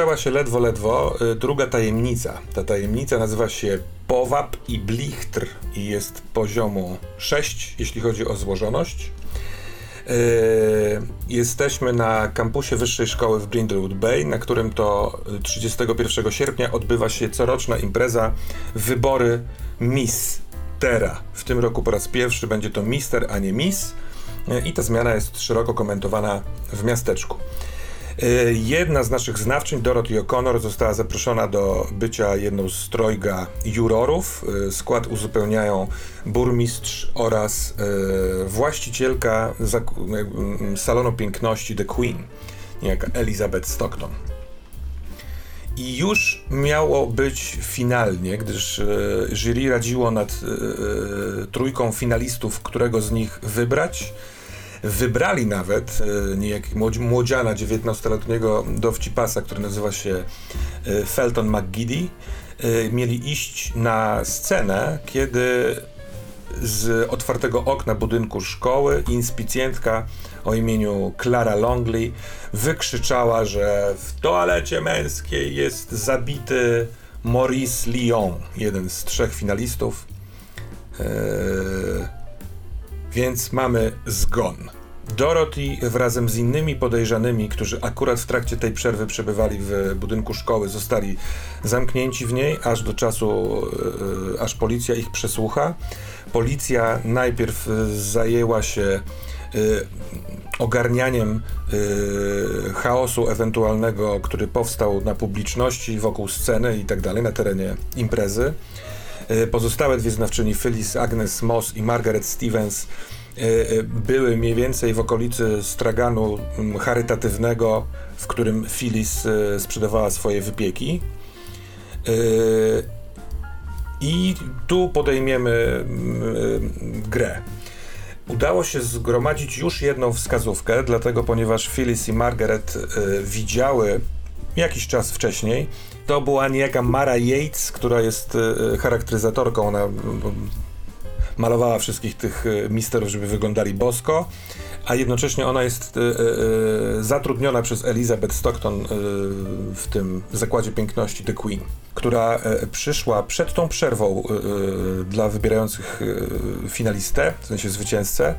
rozpoczęła się ledwo, ledwo y, druga tajemnica. Ta tajemnica nazywa się Powab i Blichtr i jest poziomu 6, jeśli chodzi o złożoność. Yy, jesteśmy na kampusie Wyższej Szkoły w Brindlewood Bay, na którym to 31 sierpnia odbywa się coroczna impreza wybory Miss Terra. W tym roku po raz pierwszy będzie to Mister, a nie Miss. I ta zmiana jest szeroko komentowana w miasteczku. Yy, jedna z naszych znawczyń, Dorothy O'Connor, została zaproszona do bycia jedną z trojga jurorów. Yy, skład uzupełniają burmistrz oraz yy, właścicielka salonu piękności The Queen, niejaka Elizabeth Stockton. I już miało być finalnie, gdyż jury radziło nad trójką finalistów, którego z nich wybrać. Wybrali nawet e, niejaki młodziana 19-letniego dowcipasa, który nazywa się e, Felton McGiddy. E, mieli iść na scenę, kiedy z otwartego okna budynku szkoły inspicjentka o imieniu Clara Longley wykrzyczała, że w toalecie męskiej jest zabity Maurice Lyon, jeden z trzech finalistów. Więc mamy zgon. Dorothy wrazem z innymi podejrzanymi, którzy akurat w trakcie tej przerwy przebywali w budynku szkoły, zostali zamknięci w niej aż do czasu, yy, aż policja ich przesłucha. Policja najpierw zajęła się yy, ogarnianiem yy, chaosu ewentualnego, który powstał na publiczności, wokół sceny i tak dalej, na terenie imprezy. E, pozostałe dwie znawczyni, Phyllis Agnes Moss i Margaret Stevens, e, e, były mniej więcej w okolicy straganu charytatywnego, w którym Phyllis sprzedawała swoje wypieki. I tu podejmiemy grę. Udało się zgromadzić już jedną wskazówkę, dlatego ponieważ Phyllis i Margaret widziały jakiś czas wcześniej to była niejaka Mara Yates, która jest e, charakteryzatorką. Ona malowała wszystkich tych e, misterów, żeby wyglądali bosko, a jednocześnie ona jest e, zatrudniona przez Elizabeth Stockton w tym zakładzie piękności The Queen, która przyszła przed tą przerwą dla wybierających finalistę, w sensie zwycięzcę,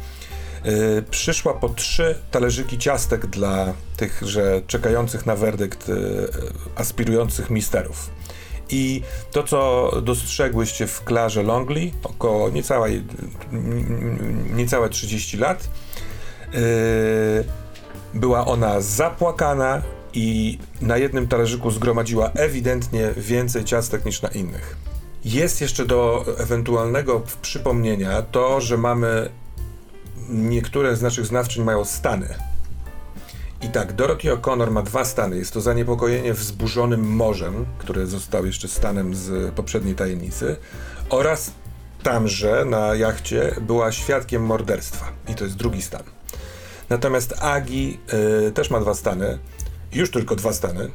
Yy, przyszła po trzy talerzyki ciastek dla tych, że czekających na werdykt yy, aspirujących misterów. I to, co dostrzegłyście w Klarze Longley, około niecałe, niecałe 30 lat, yy, była ona zapłakana i na jednym talerzyku zgromadziła ewidentnie więcej ciastek niż na innych. Jest jeszcze do ewentualnego przypomnienia to, że mamy niektóre z naszych znawczyń mają stany. I tak, Dorothy O'Connor ma dwa stany. Jest to zaniepokojenie wzburzonym morzem, które zostało jeszcze stanem z poprzedniej tajemnicy, oraz tamże na jachcie była świadkiem morderstwa. I to jest drugi stan. Natomiast Agi y, też ma dwa stany. Już tylko dwa stany.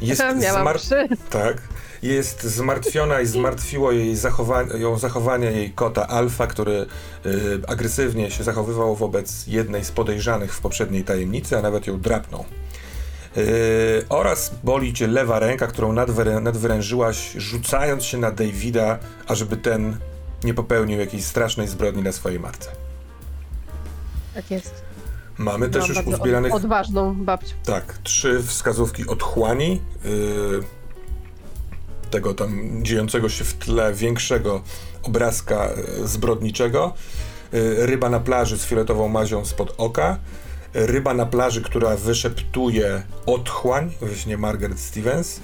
Jest Miałam zmar- trzy. Tak jest zmartwiona i zmartwiło jej zachowanie, ją zachowanie jej kota Alfa, który y, agresywnie się zachowywał wobec jednej z podejrzanych w poprzedniej tajemnicy, a nawet ją drapnął. Yy, oraz boli cię lewa ręka, którą nadwyrę, nadwyrężyłaś, rzucając się na Davida, ażeby ten nie popełnił jakiejś strasznej zbrodni na swojej matce. Tak jest. Mamy też już uzbieranych. Od, odważną babcię. Tak, trzy wskazówki otchłani. Yy, tego tam dziejącego się w tle większego obrazka e, zbrodniczego. E, ryba na plaży z fioletową mazią spod oka. Ryba na plaży, która wyszeptuje otchłań w śnie Margaret Stevens.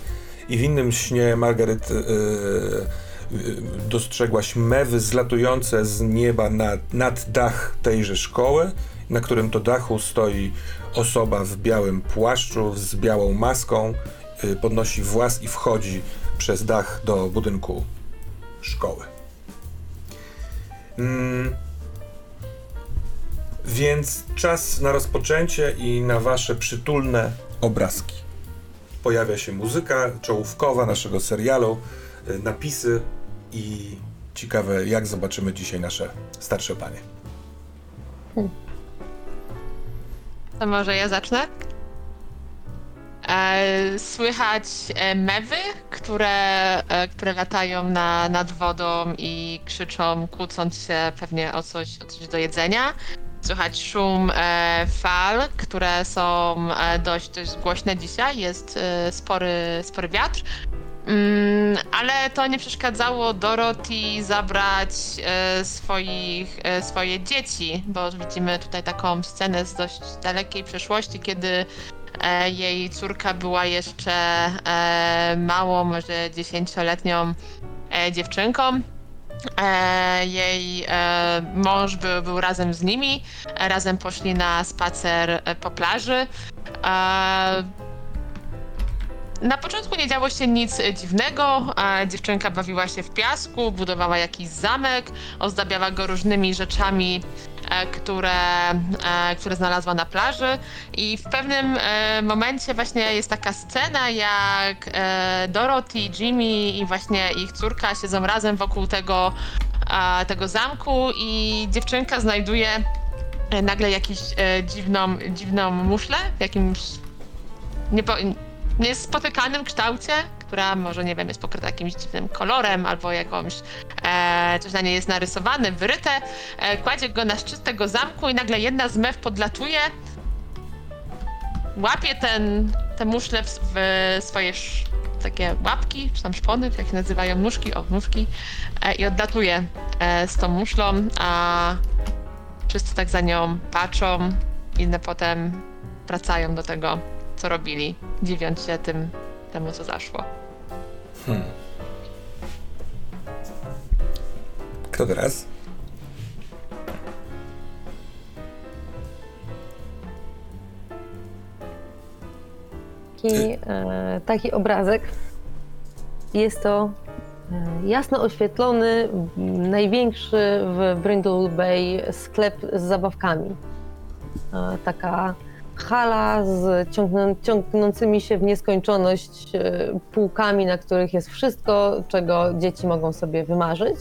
I w innym śnie Margaret yy, dostrzegłaś mewy zlatujące z nieba nad, nad dach tejże szkoły, na którym to dachu stoi osoba w białym płaszczu z białą maską, yy, podnosi włas i wchodzi przez dach do budynku szkoły. Mm. Więc czas na rozpoczęcie i na wasze przytulne obrazki. Pojawia się muzyka czołówkowa naszego serialu, y, napisy i ciekawe, jak zobaczymy dzisiaj nasze starsze panie. To może ja zacznę? E, słychać e, mewy, które, e, które latają na, nad wodą i krzyczą, kłócąc się pewnie o coś, o coś do jedzenia. Słychać szum fal, które są dość, dość głośne dzisiaj. Jest spory, spory wiatr. Mm, ale to nie przeszkadzało Dorothy zabrać e, swoich, e, swoje dzieci, bo widzimy tutaj taką scenę z dość dalekiej przeszłości, kiedy jej córka była jeszcze e, małą, może dziesięcioletnią e, dziewczynką. E, jej e, mąż był, był razem z nimi, e, razem poszli na spacer e, po plaży. E, na początku nie działo się nic e, dziwnego. e, Dziewczynka bawiła się w piasku, budowała jakiś zamek, ozdabiała go różnymi rzeczami, e, które, e, które znalazła na plaży. I w pewnym e, momencie właśnie jest taka scena, jak e, Dorothy, Jimmy i właśnie ich córka siedzą razem wokół tego, e, tego zamku i dziewczynka znajduje e, nagle jakąś e, dziwną, dziwną muszlę w jakimś niespotykanym kształcie, która może, nie wiem, jest pokryta jakimś dziwnym kolorem albo jakąś, e, coś na niej jest narysowane, wyryte. E, kładzie go na szczyt tego zamku i nagle jedna z mew podlatuje, łapie ten, te muszle w, w swoje sz, takie łapki, czy tam szpony, jak się nazywają, nóżki, o, nóżki, e, i odlatuje e, z tą muszlą, a wszyscy tak za nią patrzą i na potem wracają do tego, co robili, dziwiąc się tym, temu, co zaszło. Kto teraz? taki, e, taki obrazek. Jest to e, jasno oświetlony, największy w Brindle Bay sklep z zabawkami. E, taka hala z ciągną, ciągnącymi się w nieskończoność e, półkami, na których jest wszystko, czego dzieci mogą sobie wymarzyć.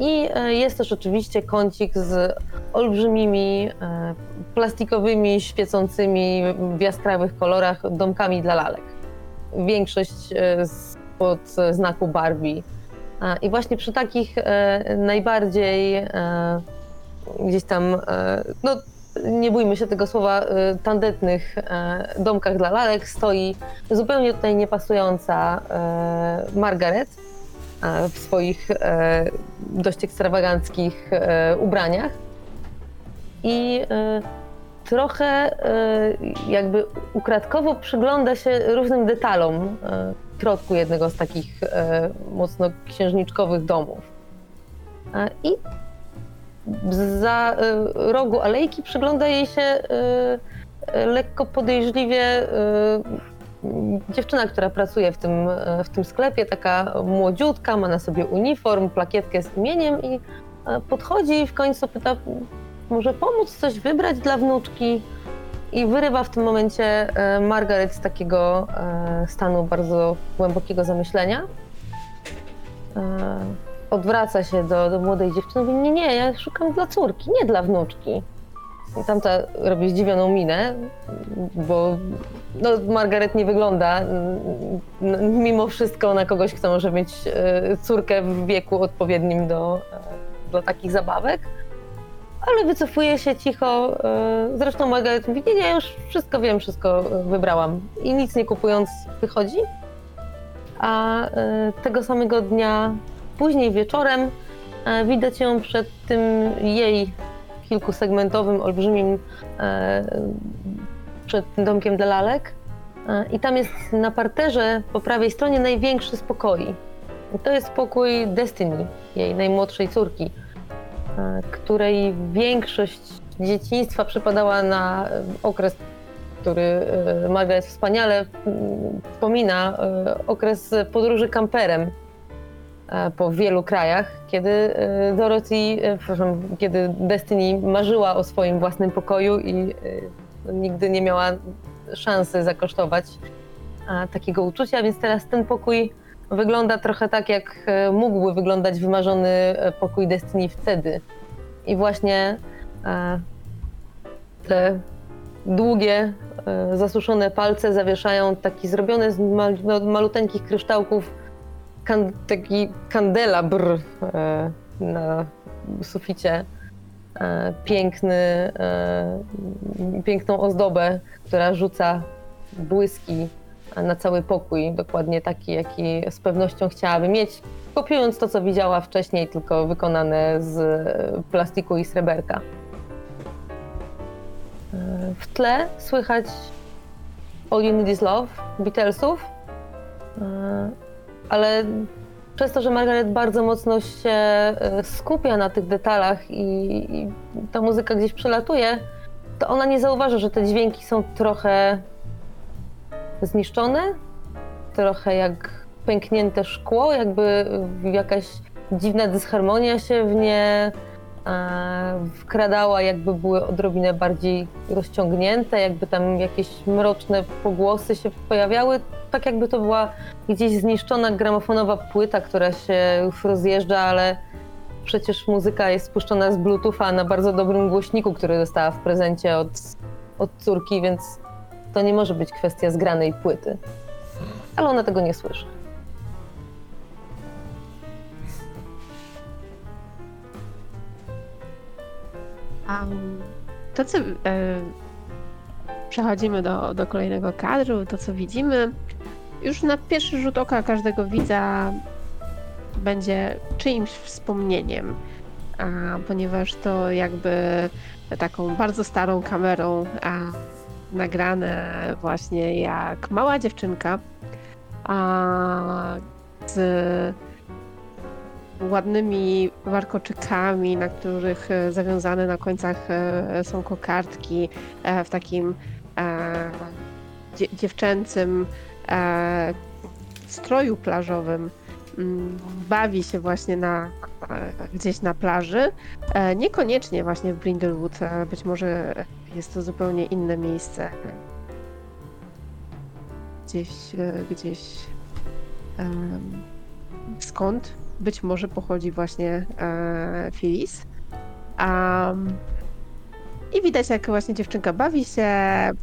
I e, jest też oczywiście kącik z olbrzymimi, e, plastikowymi, świecącymi w jaskrawych kolorach domkami dla lalek. Większość pod znaku Barbie. I właśnie przy takich najbardziej gdzieś tam, no nie bójmy się tego słowa, e, tandetnych e, domkach dla lalek stoi zupełnie tutaj niepasująca e, Margaret e, w swoich dość ekstrawaganckich ubraniach. I trochę jakby ukradkowo przygląda się różnym detalom w środku jednego z takich mocno księżniczkowych domów. I za e, rogu alejki przygląda jej się e, e, lekko podejrzliwie dziewczyna, która pracuje w tym, w tym sklepie, taka młodziutka, ma na sobie uniform, plakietkę z imieniem i podchodzi i w końcu pyta, może pomóc coś wybrać dla wnuczki? I wyrywa w tym momencie Margaret z takiego stanu bardzo głębokiego zamyślenia. Odwraca się do, do młodej dziewczyny mówi, nie, nie, ja szukam dla córki, nie dla wnuczki. I tamta robi zdziwioną minę, bo no, Margaret nie wygląda mimo wszystko na kogoś, kto może mieć e, córkę w wieku odpowiednim do, e, dla takich zabawek. Ale wycofuje się cicho. e, Zresztą Margaret mówi, nie, nie, już wszystko wiem, wszystko wybrałam. I nic nie kupując wychodzi. A tego samego dnia, później wieczorem, e, widać ją przed tym jej kilkusegmentowym, olbrzymim e, przed tym domkiem dla lalek. E, I tam jest na parterze po prawej stronie największy z pokoi. I to jest pokój Destiny, jej najmłodszej córki, której większość dzieciństwa przypadała na okres, który e, Margaret wspaniale wspomina, okres podróży kamperem po wielu krajach, kiedy e, Dorothy, e, przepraszam, kiedy Destiny marzyła o swoim własnym pokoju i e, no, nigdy nie miała szansy zakosztować e, takiego uczucia, więc teraz ten pokój wygląda trochę tak, jak e, mógłby wyglądać wymarzony e, pokój Destiny wtedy. I właśnie e, te długie, e, zasuszone palce zawieszają taki zrobiony z no, maluteńkich kryształków kan, taki kandelabr e, na suficie. E, piękny, e, piękną ozdobę, która rzuca błyski na cały pokój, dokładnie taki, jaki z pewnością chciałaby mieć, kopiując to, co widziała wcześniej, tylko wykonane z plastiku i sreberka. W tle słychać All You Need Is Love Beatlesów, ale przez to, że Margaret bardzo mocno się e, skupia na tych detalach i, i ta muzyka gdzieś przelatuje, to ona nie zauważa, że te dźwięki są trochę zniszczone, trochę jak pęknięte szkło, jakby jakaś dziwna dysharmonia się w nie wkradała, jakby były odrobinę bardziej rozciągnięte, jakby tam jakieś mroczne pogłosy się pojawiały, tak jakby to była gdzieś zniszczona gramofonowa płyta, która się już rozjeżdża, ale przecież muzyka jest spuszczona z Bluetootha na bardzo dobrym głośniku, który dostała w prezencie od, od córki, więc to nie może być kwestia zgranej płyty. Ale ona tego nie słyszy. Um, to, co e, przechodzimy do, do kolejnego kadru, to co widzimy, już na pierwszy rzut oka każdego widza będzie czyimś wspomnieniem, a, ponieważ to jakby taką bardzo starą kamerą a, nagrane właśnie jak mała dziewczynka a, z ładnymi warkoczykami, na których e, zawiązane na końcach e, są kokardki e, w takim dziewczęcym stroju plażowym mm, bawi się właśnie na, gdzieś na plaży. Niekoniecznie właśnie w Brindlewood, być może jest to zupełnie inne miejsce. Gdzieś, gdzieś skąd być może pochodzi właśnie e, Phyllis. Um, I widać, jak właśnie dziewczynka bawi się,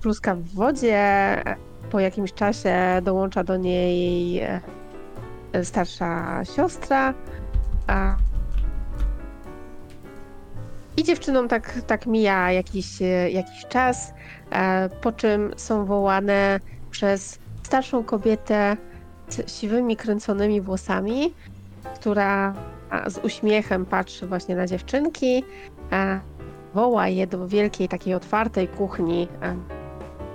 pluska w wodzie. Po jakimś czasie dołącza do niej e, starsza siostra. A... I dziewczynom tak, tak mija jakiś, jakiś czas, e, po czym są wołane przez starszą kobietę z siwymi, kręconymi włosami, która z uśmiechem patrzy właśnie na dziewczynki, woła je do wielkiej takiej otwartej kuchni,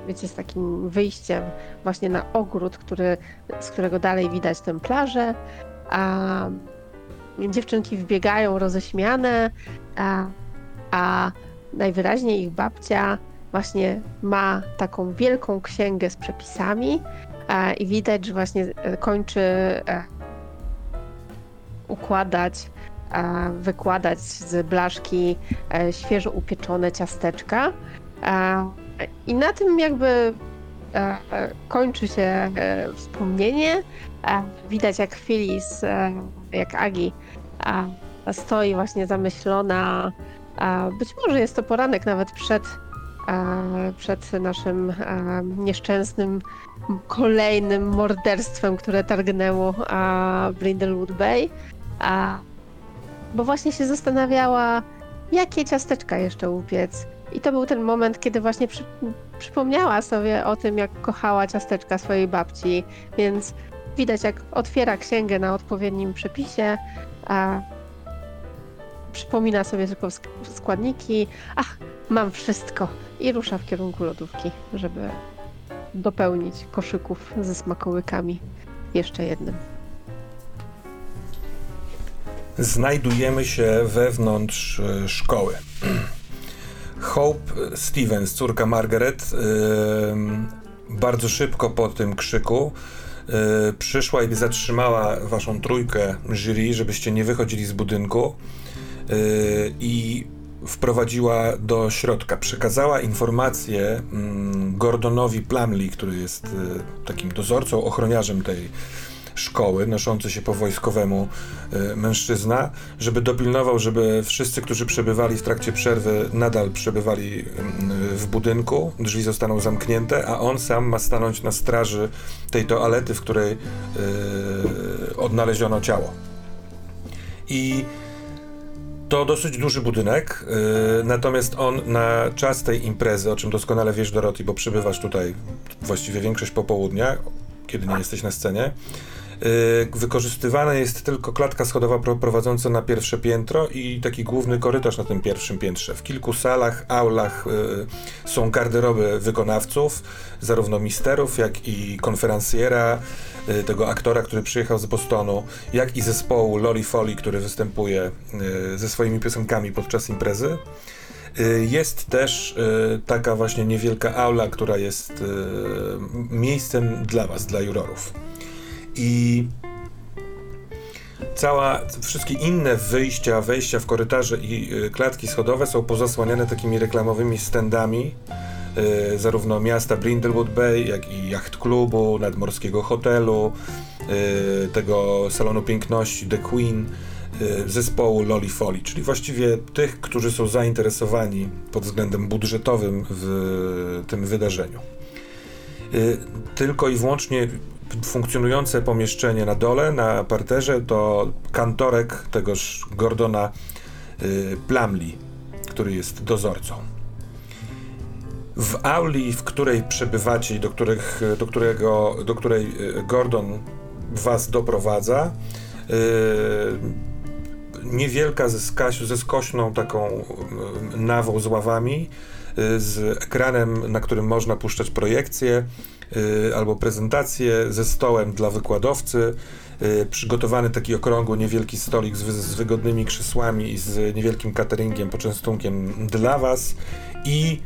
wiecie, z takim wyjściem właśnie na ogród, który, z którego dalej widać tę plażę. A dziewczynki wbiegają roześmiane, a, a najwyraźniej ich babcia właśnie ma taką wielką księgę z przepisami i widać, że właśnie e, kończy e, układać, wykładać z blaszki e, świeżo upieczone ciasteczka. I na tym jakby e, kończy się e, wspomnienie. Widać jak Phyllis, jak Agi stoi właśnie zamyślona. Być może jest to poranek nawet przed, przed naszym nieszczęsnym kolejnym morderstwem, które targnęło Brindlewood Bay. A, bo właśnie się zastanawiała, jakie ciasteczka jeszcze upiec. I to był ten moment, kiedy właśnie przy, przypomniała sobie o tym, jak kochała ciasteczka swojej babci, więc widać, jak otwiera księgę na odpowiednim przepisie, a przypomina sobie tylko składniki. Ach, mam wszystko. I rusza w kierunku lodówki, żeby dopełnić koszyków ze smakołykami jeszcze jednym znajdujemy się wewnątrz e, szkoły. Hope Stevens, córka Margaret, bardzo szybko po tym krzyku e, przyszła i zatrzymała waszą trójkę jury, żebyście nie wychodzili z budynku e, i wprowadziła do środka. Przekazała informację mm, Gordonowi Plumley, który jest takim dozorcą, ochroniarzem tej szkoły, noszący się po wojskowemu y, mężczyzna, żeby dopilnował, żeby wszyscy, którzy przebywali w trakcie przerwy, nadal przebywali y, w budynku, drzwi zostaną zamknięte, a on sam ma stanąć na straży tej toalety, w której y, odnaleziono ciało. I to dosyć duży budynek, yy, natomiast on na czas tej imprezy, o czym doskonale wiesz Dorothy, bo przybywasz tutaj właściwie większość popołudnia, kiedy nie jesteś na scenie, wykorzystywana jest tylko klatka schodowa pro- prowadząca na pierwsze piętro i taki główny korytarz na tym pierwszym piętrze. W kilku salach, aulach yy, są garderoby wykonawców, zarówno misterów, jak i konferencjera, y, tego aktora, który przyjechał z Bostonu, jak i zespołu Loli Foley, który występuje y, ze swoimi piosenkami podczas imprezy. Y, Jest też y, taka właśnie niewielka aula, która jest y, miejscem dla Was, dla jurorów. I cała, wszystkie inne wyjścia, wejścia w korytarze i y, klatki schodowe są pozasłaniane takimi reklamowymi standami, y, zarówno miasta Brindlewood Bay, jak i jacht klubu, nadmorskiego hotelu, y, tego salonu piękności The Queen, y, zespołu Loli Foley, czyli właściwie tych, którzy są zainteresowani pod względem budżetowym w tym wydarzeniu. Y, Tylko i wyłącznie funkcjonujące pomieszczenie na dole, na parterze, to kantorek tegoż Gordona y, Plumley, który jest dozorcą. W auli, w której przebywacie i do, których, do, którego, do której y, Gordon was doprowadza, y, niewielka ze, skaś, ze skośną taką y, nawą z ławami, y, z ekranem, na którym można puszczać projekcje y, albo prezentacje, ze stołem dla wykładowcy, y, przygotowany taki okrągły, niewielki stolik z, z wygodnymi krzesłami i z niewielkim cateringiem, poczęstunkiem dla was i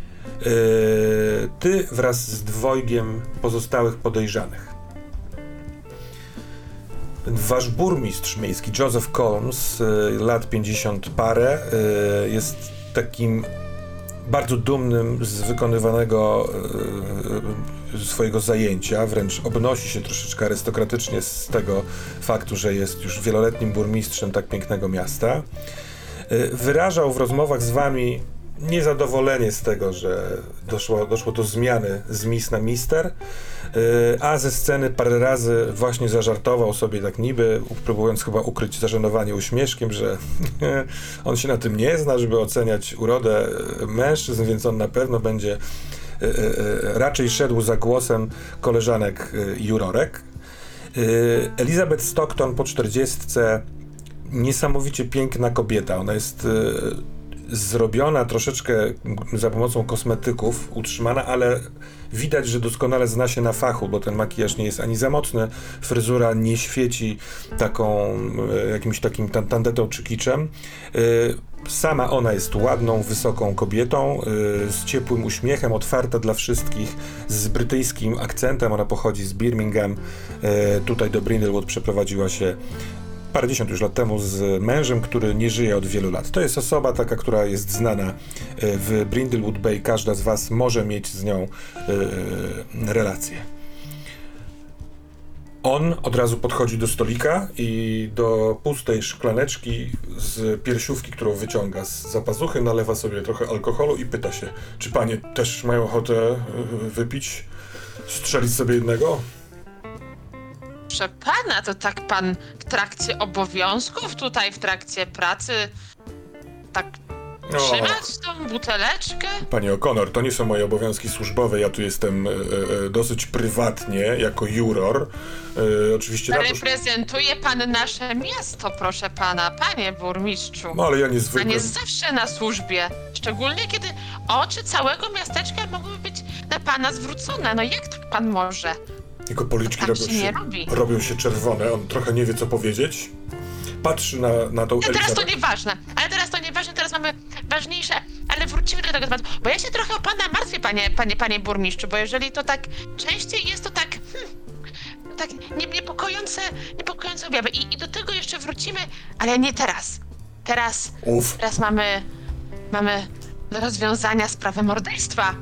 y, ty wraz z dwojgiem pozostałych podejrzanych. Wasz burmistrz miejski, Joseph Colmes, y, lat 50 parę, y, jest takim bardzo dumnym z wykonywanego y, swojego zajęcia, wręcz obnosi się troszeczkę arystokratycznie z tego faktu, że jest już wieloletnim burmistrzem tak pięknego miasta. Y, Wyrażał w rozmowach z wami niezadowolenie z tego, że doszło, doszło do zmiany z Miss na Mister, y, a ze sceny parę razy właśnie zażartował sobie tak niby, próbując chyba ukryć zażenowanie uśmieszkiem, że on się na tym nie zna, żeby oceniać urodę mężczyzn, więc on na pewno będzie raczej szedł za głosem koleżanek y, jurorek. Elizabeth Stockton po czterdziestce niesamowicie piękna kobieta. Ona jest zrobiona troszeczkę za pomocą kosmetyków, utrzymana, ale widać, że doskonale zna się na fachu, bo ten makijaż nie jest ani za mocny, fryzura nie świeci taką jakimś takim tan- tandetą czy kiczem. Sama ona jest ładną, wysoką kobietą, y, z ciepłym uśmiechem, otwarta dla wszystkich, z brytyjskim akcentem. Ona pochodzi z Birmingham. Y, Tutaj do Brindlewood przeprowadziła się parędziesiąt już lat temu z mężem, który nie żyje od wielu lat. To jest osoba taka, która jest znana y, w Brindlewood Bay. Każda z Was może mieć z nią y, relację. On od razu podchodzi do stolika i do pustej szklaneczki z piersiówki, którą wyciąga z zapazuchy, nalewa sobie trochę alkoholu i pyta się, czy panie też mają ochotę y, wypić, strzelić sobie jednego? Proszę pana, to tak pan w trakcie obowiązków, tutaj w trakcie pracy, tak No. trzymać tą buteleczkę? Panie O'Connor, to nie są moje obowiązki służbowe, ja tu jestem e, e, dosyć prywatnie, jako juror. E, oczywiście Reprezentuje pan nasze miasto, proszę pana, panie burmistrzu. No ale ja Pan niezwykle... jest zawsze na służbie, szczególnie kiedy oczy całego miasteczka mogły być na pana zwrócone. No jak tak pan może? Jego policzki robią się się, robi. robią się czerwone, on trochę nie wie co powiedzieć. Patrzy na, na tą No teraz to Elizabeth. nieważne, ale teraz to nieważne, teraz mamy ważniejsze, ale wrócimy do tego tematu, bo ja się trochę o pana martwię, panie, panie, panie burmistrzu, bo jeżeli to tak częściej jest to tak, hmm, tak nie, niepokojące, niepokojące objawy I, i do tego jeszcze wrócimy, ale nie teraz. Teraz, Uf, teraz mamy, mamy do rozwiązania sprawę morderstwa.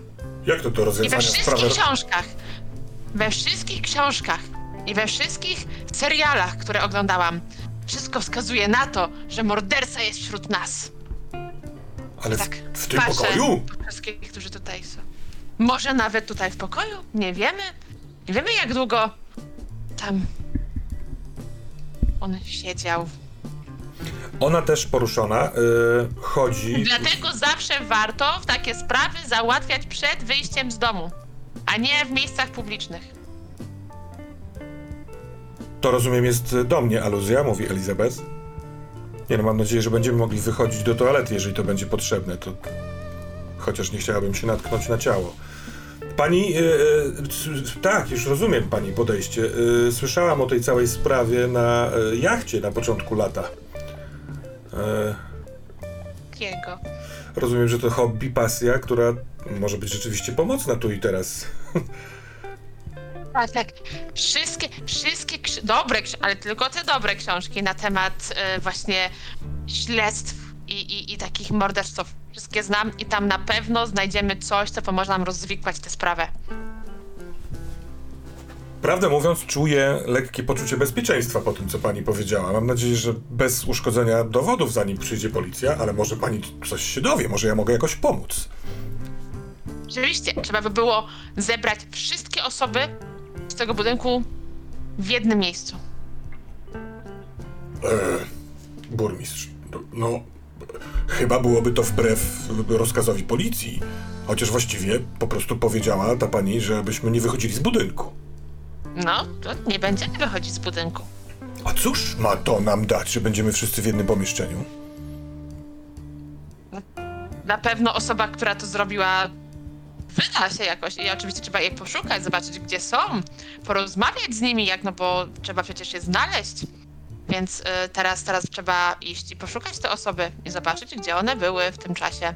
jak to to I we rozwiązanie wszystkich sprawy... książkach, we wszystkich książkach i we wszystkich serialach, które oglądałam, wszystko wskazuje na to, że morderca jest wśród nas. Ale w, Tak, w tym patrzę pokoju? po Wszystkich, którzy tutaj są. Może nawet tutaj w pokoju? Nie wiemy. Nie wiemy, jak długo tam on siedział. Ona też poruszona, y, chodzi... Dlatego zawsze warto w takie sprawy załatwiać przed wyjściem z domu, a nie w miejscach publicznych. To rozumiem jest do mnie aluzja, mówi Elizabeth. Nie no, mam nadzieję, że będziemy mogli wychodzić do toalety, jeżeli to będzie potrzebne, to... Chociaż nie chciałabym się natknąć na ciało. Pani, y, y, c- tak, już rozumiem pani podejście. Y, słyszałam o tej całej sprawie na y, jachcie na początku lata. Y, Kiego? rozumiem, że to hobby, pasja, która może być rzeczywiście pomocna tu i teraz. Tak, tak. Wszystkie, wszystkie krzy- dobre, ksi- ale tylko te dobre książki na temat e, właśnie śledztw i, i, i takich morderstw. Wszystkie znam i tam na pewno znajdziemy coś, co pomoże nam rozwikłać tę sprawę. Prawdę mówiąc, czuję lekkie poczucie bezpieczeństwa po tym, co pani powiedziała. Mam nadzieję, że bez uszkodzenia dowodów, zanim przyjdzie policja, ale może pani coś się dowie, może ja mogę jakoś pomóc. Rzeczywiście, trzeba by było zebrać wszystkie osoby tego budynku w jednym miejscu. Burmistrz, no, no chyba byłoby to wbrew rozkazowi policji. Chociaż właściwie po prostu powiedziała ta pani, żebyśmy nie wychodzili z budynku. No, to nie będziemy wychodzić z budynku. A cóż ma to nam dać, że będziemy wszyscy w jednym pomieszczeniu? Na pewno osoba, która to zrobiła, wyda się jakoś i oczywiście trzeba je poszukać, zobaczyć gdzie są, porozmawiać z nimi, jak no bo trzeba przecież je znaleźć. Więc y, teraz, teraz trzeba iść i poszukać te osoby i zobaczyć, gdzie one były w tym czasie,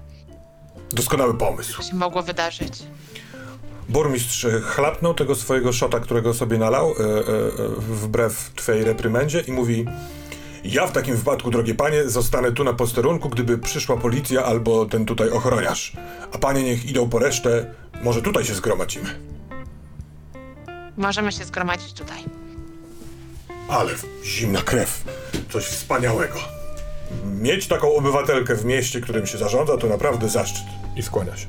Doskonały pomysł. co się mogło wydarzyć. Burmistrz chlapnął tego swojego szota, którego sobie nalał, e, e, e, wbrew twojej reprymendzie i mówi ja w takim wypadku, drogie panie, zostanę tu na posterunku, gdyby przyszła policja albo ten tutaj ochroniarz. A panie niech idą po resztę, może tutaj się zgromadzimy. Możemy się zgromadzić tutaj. Ale zimna krew, coś wspaniałego. Mieć taką obywatelkę w mieście, którym się zarządza, to naprawdę zaszczyt. I skłania się.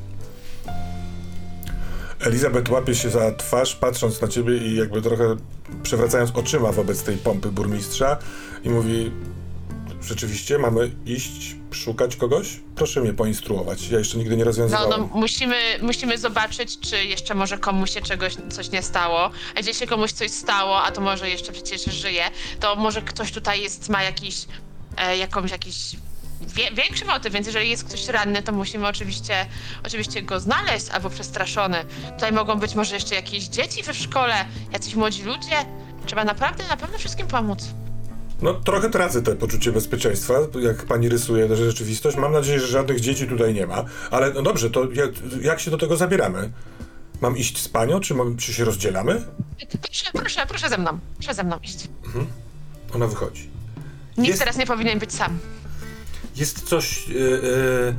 Elizabeth łapie się za twarz, patrząc na ciebie i jakby trochę przewracając oczyma wobec tej pompy burmistrza i mówi rzeczywiście mamy iść szukać kogoś? Proszę mnie poinstruować. Ja jeszcze nigdy nie No, rozwiązywałem. no musimy, musimy zobaczyć, czy jeszcze może komuś się czegoś, coś nie stało. A jeśli się komuś coś stało, a to może jeszcze przecież żyje, to może ktoś tutaj jest, ma jakiś, e, jakąś, jakiś wie, większy motyw, więc jeżeli jest ktoś ranny, to musimy oczywiście, oczywiście go znaleźć albo przestraszony. Tutaj mogą być może jeszcze jakieś dzieci we szkole, jacyś młodzi ludzie. Trzeba naprawdę, na pewno wszystkim pomóc. No, trochę tracę te poczucie bezpieczeństwa, jak pani rysuje tę rzeczywistość. Mam nadzieję, że żadnych dzieci tutaj nie ma. Ale no dobrze, to jak, jak się do tego zabieramy? Mam iść z panią, czy, mam, czy się rozdzielamy? Proszę, proszę, proszę ze mną, proszę ze mną iść. Ona wychodzi. Nikt Jest- teraz nie powinien być sam. Jest coś e, e,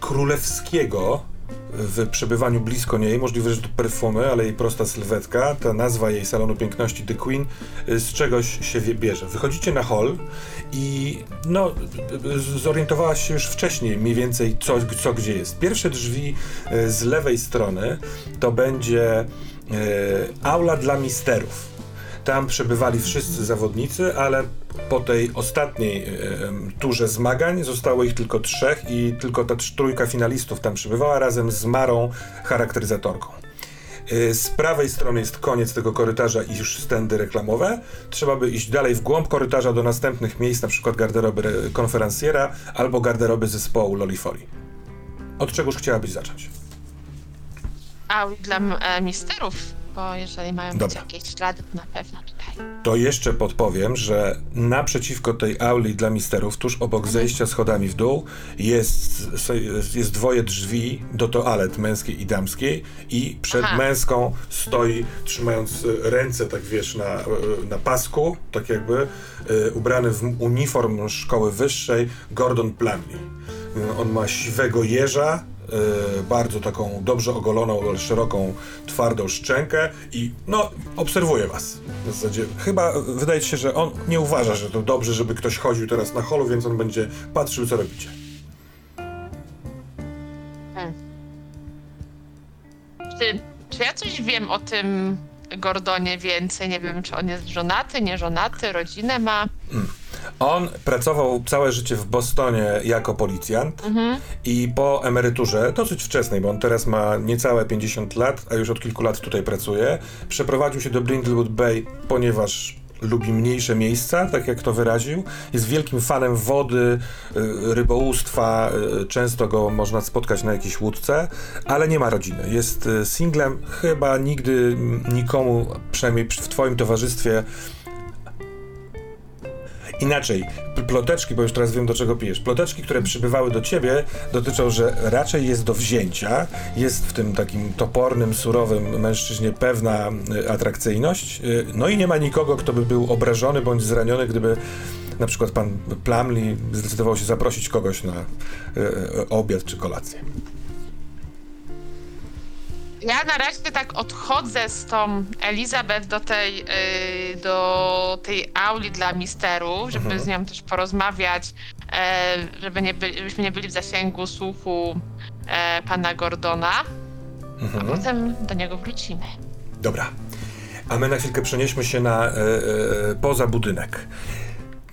królewskiego w przebywaniu blisko niej. Możliwe, że to perfumy, ale jej prosta sylwetka, ta nazwa jej salonu piękności The Queen, e, z czegoś się bierze. Wychodzicie na hall i no, zorientowałaś się już wcześniej mniej więcej co, co gdzie jest. Pierwsze drzwi e, z lewej strony to będzie e, aula dla misterów. Tam przebywali wszyscy zawodnicy, ale po tej ostatniej e, turze zmagań zostało ich tylko trzech i tylko ta trójka finalistów tam przebywała razem z Marą, charakteryzatorką. E, Z prawej strony jest koniec tego korytarza i już stędy reklamowe. Trzeba by iść dalej w głąb korytarza do następnych miejsc, na przykład garderoby re- konferencjera albo garderoby zespołu Lolifoli. Od czegoż chciałabyś zacząć? A dla e, misterów, bo jeżeli mają być Dobra. jakieś ślady, to na pewno tutaj. To jeszcze podpowiem, że naprzeciwko tej auli dla misterów, tuż obok zejścia schodami w dół, jest, jest dwoje drzwi do toalet męskiej i damskiej i przed Aha. męską stoi, trzymając e, ręce, tak wiesz, na, e, na pasku, tak jakby, e, ubrany w uniform szkoły wyższej, Gordon Plumley. On ma siwego jeża, bardzo taką dobrze ogoloną, szeroką, twardą szczękę i no, obserwuje was. W zasadzie chyba e, wydaje się, że on nie uważa, że to dobrze, żeby ktoś chodził teraz na holu, więc on będzie patrzył, co robicie. Czy, czy ja coś wiem o tym Gordonie więcej? Nie wiem, czy on jest żonaty, nieżonaty, rodzinę ma. On pracował całe życie w Bostonie jako policjant i po emeryturze, dosyć wczesnej, bo on teraz ma niecałe 50 lat, a już od kilku lat tutaj pracuje, przeprowadził się do Brindlewood Bay, ponieważ lubi mniejsze miejsca, tak jak to wyraził. Jest wielkim fanem wody, y, rybołówstwa, y, często go można spotkać na jakiejś łódce, ale nie ma rodziny. Jest y, singlem, chyba nigdy nikomu, przynajmniej w twoim towarzystwie, Inaczej, ploteczki, bo już teraz wiem do czego pijesz. Ploteczki, które przybywały do ciebie, dotyczą, że raczej jest do wzięcia, jest w tym takim topornym, surowym mężczyźnie pewna y, atrakcyjność, y, no i nie ma nikogo, kto by był obrażony bądź zraniony, gdyby na przykład pan Plumley zdecydował się zaprosić kogoś na y, obiad czy kolację. Ja na razie tak odchodzę z tą Elizabeth do tej, yy, do tej auli dla misteru, żeby Mhm. z nią też porozmawiać, e, żeby nie byli, żebyśmy nie byli w zasięgu słuchu e, pana Gordona, a Mhm. potem do niego wrócimy. Dobra. A my na chwilkę przenieśmy się na e, e, poza budynek.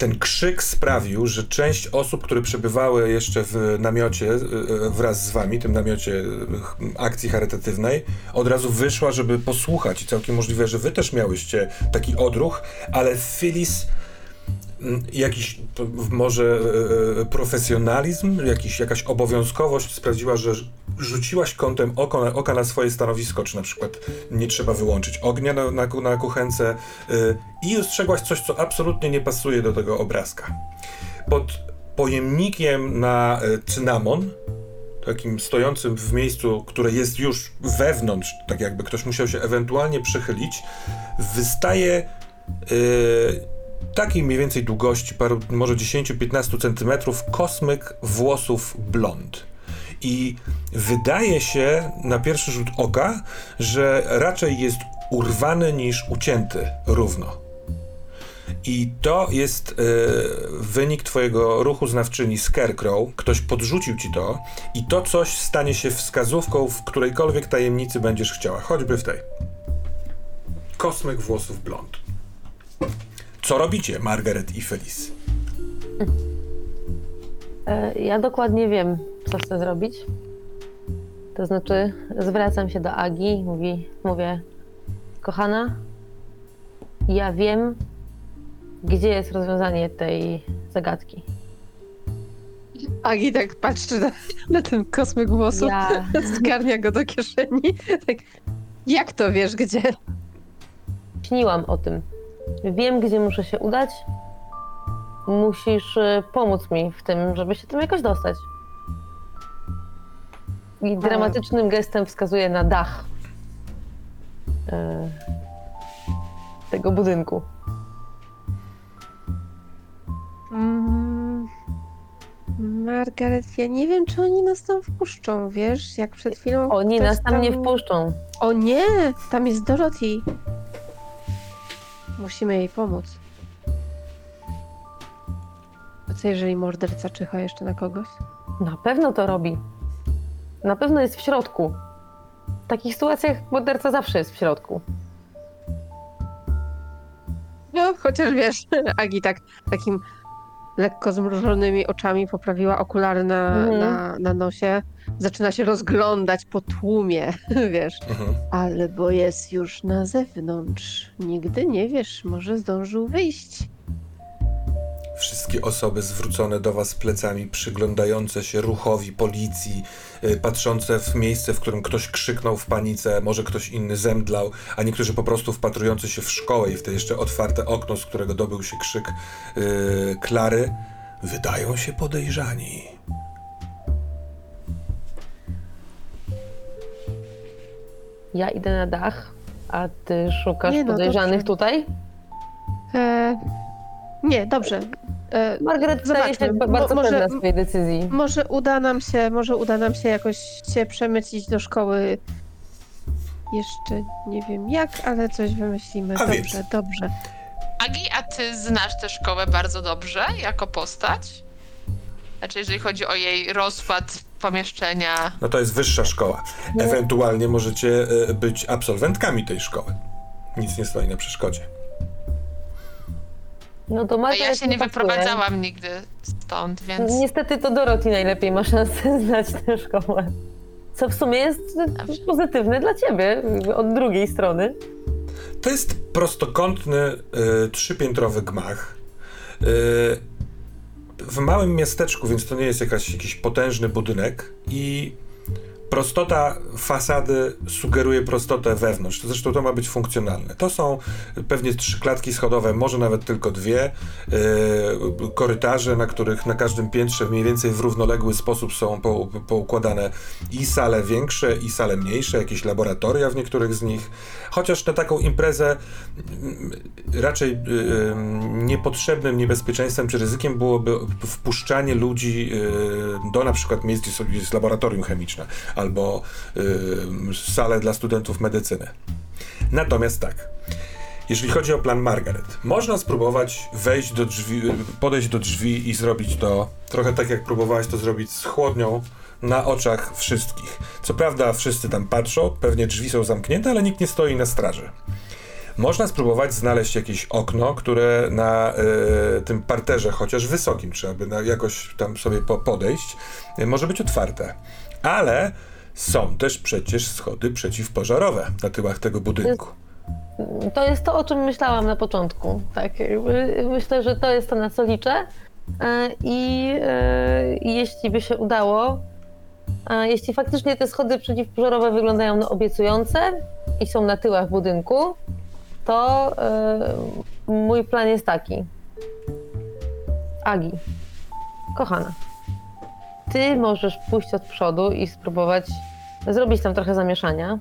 Ten krzyk sprawił, że część osób, które przebywały jeszcze w namiocie e, e, wraz z wami, tym namiocie e, akcji charytatywnej, od razu wyszła, żeby posłuchać. I całkiem możliwe, że wy też miałyście taki odruch, ale mm, jakiś może e, e, profesjonalizm, jakiś, jakaś obowiązkowość sprawiła, że rzuciłaś kątem oko oka na swoje stanowisko, czy na przykład nie trzeba wyłączyć ognia na, na, na kuchence y, i dostrzegłaś coś, co absolutnie nie pasuje do tego obrazka. Pod pojemnikiem na cynamon, takim stojącym w miejscu, które jest już wewnątrz, tak jakby ktoś musiał się ewentualnie przychylić, wystaje y, takiej mniej więcej długości, paru, może 10-15 centymetrów, kosmyk włosów blond. I wydaje się na pierwszy rzut oka, że raczej jest urwany niż ucięty równo. I to jest e, wynik twojego ruchu znawczyni Scarecrow. Ktoś podrzucił ci to i to coś stanie się wskazówką w którejkolwiek tajemnicy będziesz chciała, choćby w tej. Kosmyk włosów blond. Co robicie, Margaret i Felice? E, Ja dokładnie wiem, co chcę zrobić. To znaczy, zwracam się do Agi i mówi, mówię, kochana, ja wiem, gdzie jest rozwiązanie tej zagadki. Agi tak patrzy na, na ten kosmyk włosów, Ja, zgarnia go do kieszeni. Tak, jak to wiesz, gdzie? śniłam o tym. Wiem, gdzie muszę się udać. Musisz e, pomóc mi w tym, żeby się tam jakoś dostać. I dramatycznym gestem wskazuje na dach e, tego budynku. Mm, Margaret, ja nie wiem, czy oni nas tam wpuszczą, wiesz? Jak przed chwilą. Oni ktoś nas tam nie wpuszczą. O nie! Tam jest Dorothy. Musimy jej pomóc. A co jeżeli morderca czyha jeszcze na kogoś? Na pewno to robi. Na pewno jest w środku. W takich sytuacjach morderca zawsze jest w środku. No, chociaż wiesz, Agi tak takim lekko zmrużonymi oczami poprawiła okulary na, Mhm. na, na nosie. Zaczyna się rozglądać po tłumie, wiesz. Mhm. Ale bo jest już na zewnątrz. Nigdy nie wiesz, może zdążył wyjść. Wszystkie osoby zwrócone do was plecami, przyglądające się ruchowi policji, y, patrzące w miejsce, w którym ktoś krzyknął w panice, może ktoś inny zemdlał, a niektórzy po prostu wpatrujący się w szkołę i w te jeszcze otwarte okno, z którego dobył się krzyk y, Klary, wydają się podejrzani. Ja idę na dach, a ty szukasz Nie no, podejrzanych dobrze. tutaj? E, nie, dobrze. E, Margaret wydaje się bardzo Mo- może- pewna swojej decyzji. Może uda nam się, może uda nam się jakoś się przemycić do szkoły. Jeszcze nie wiem jak, ale coś wymyślimy. A dobrze, więc. dobrze. Agi, a ty znasz tę szkołę bardzo dobrze jako postać? Znaczy, jeżeli chodzi o jej rozkład pomieszczenia. No to jest wyższa szkoła. Ewentualnie możecie e, być absolwentkami tej szkoły. Nic nie stoi na przeszkodzie. No to A Margaret ja się nie wyprowadzałam nigdy stąd, więc. Niestety to Dorothy najlepiej ma szansę znać tę szkołę. Co w sumie jest Dobrze. pozytywne dla ciebie, od drugiej strony. To jest prostokątny, e, trzypiętrowy gmach. E, w małym miasteczku, więc to nie jest jakaś, jakiś potężny budynek i prostota fasady sugeruje prostotę wewnątrz. Zresztą to ma być funkcjonalne. To są pewnie trzy klatki schodowe, może nawet tylko dwie, e, korytarze, na których na każdym piętrze mniej więcej w równoległy sposób są po, poukładane i sale większe, i sale mniejsze, jakieś laboratoria w niektórych z nich. Chociaż na taką imprezę mm, raczej y, y, niepotrzebnym niebezpieczeństwem czy ryzykiem byłoby wpuszczanie ludzi y, do na przykład miejsc, gdzie jest laboratorium chemiczne albo y, sale dla studentów medycyny. Natomiast tak, jeżeli chodzi o plan Margaret, można spróbować wejść do drzwi, podejść do drzwi i zrobić to trochę tak, jak próbowałaś to zrobić z chłodnią na oczach wszystkich. Co prawda wszyscy tam patrzą, pewnie drzwi są zamknięte, ale nikt nie stoi na straży. Można spróbować znaleźć jakieś okno, które na e, tym parterze, chociaż wysokim, trzeba by na, jakoś tam sobie po, podejść, e, może być otwarte. Ale są też przecież schody przeciwpożarowe na tyłach tego budynku. To jest to, o czym myślałam na początku. Tak, myślę, że to jest to, na co liczę. E, I e, jeśli by się udało, a jeśli faktycznie te schody przeciwpożarowe wyglądają na obiecujące i są na tyłach budynku, to e, mój plan jest taki. Agi, kochana, ty możesz pójść od przodu i spróbować zrobić tam trochę zamieszania.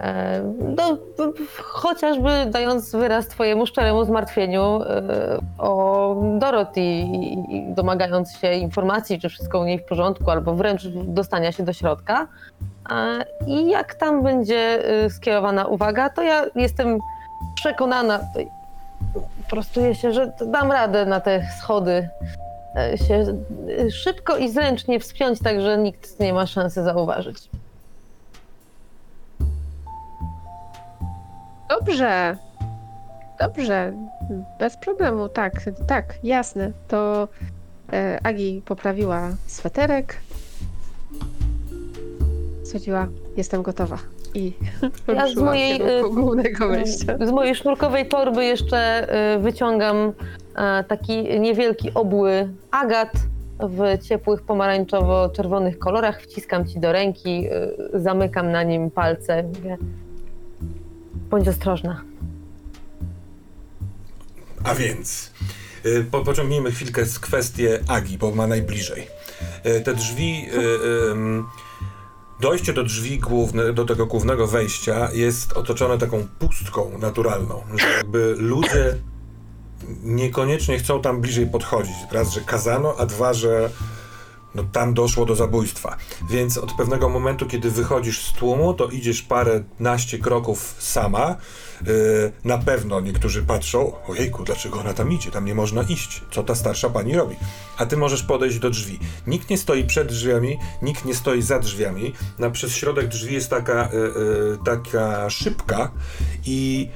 E, No, chociażby dając wyraz twojemu szczeremu zmartwieniu e, o Dorothy i domagając się informacji, czy wszystko u niej w porządku, albo wręcz dostania się do środka. E, I jak tam będzie skierowana uwaga, to ja jestem przekonana, prostuję się, że dam radę na te schody się e, szybko i zręcznie wspiąć, tak że nikt nie ma szansy zauważyć. Dobrze. Dobrze. Bez problemu, tak, tak, jasne. To e, Agi poprawiła sweterek. Stwierdziła, jestem gotowa. I Ja z mojej, głównego wejścia. Z mojej sznurkowej torby jeszcze wyciągam e, taki niewielki obły agat w ciepłych pomarańczowo-czerwonych kolorach. Wciskam ci do ręki, y, zamykam na nim palce. Bądź ostrożna. A więc, y, po, pociągnijmy chwilkę z kwestię Agi, bo ma najbliżej. Te drzwi, dojście do drzwi główne, do tego głównego wejścia jest otoczone taką pustką naturalną, że jakby ludzie niekoniecznie chcą tam bliżej podchodzić. Raz, że kazano, a dwa, że no, tam doszło do zabójstwa. Więc od pewnego momentu, kiedy wychodzisz z tłumu, to idziesz parę naście kroków sama. Yy, na pewno niektórzy patrzą, ojejku, dlaczego ona tam idzie? Tam nie można iść. Co ta starsza pani robi? A ty możesz podejść do drzwi. Nikt nie stoi przed drzwiami, nikt nie stoi za drzwiami. Na, przez środek drzwi jest taka, yy, yy, taka szybka i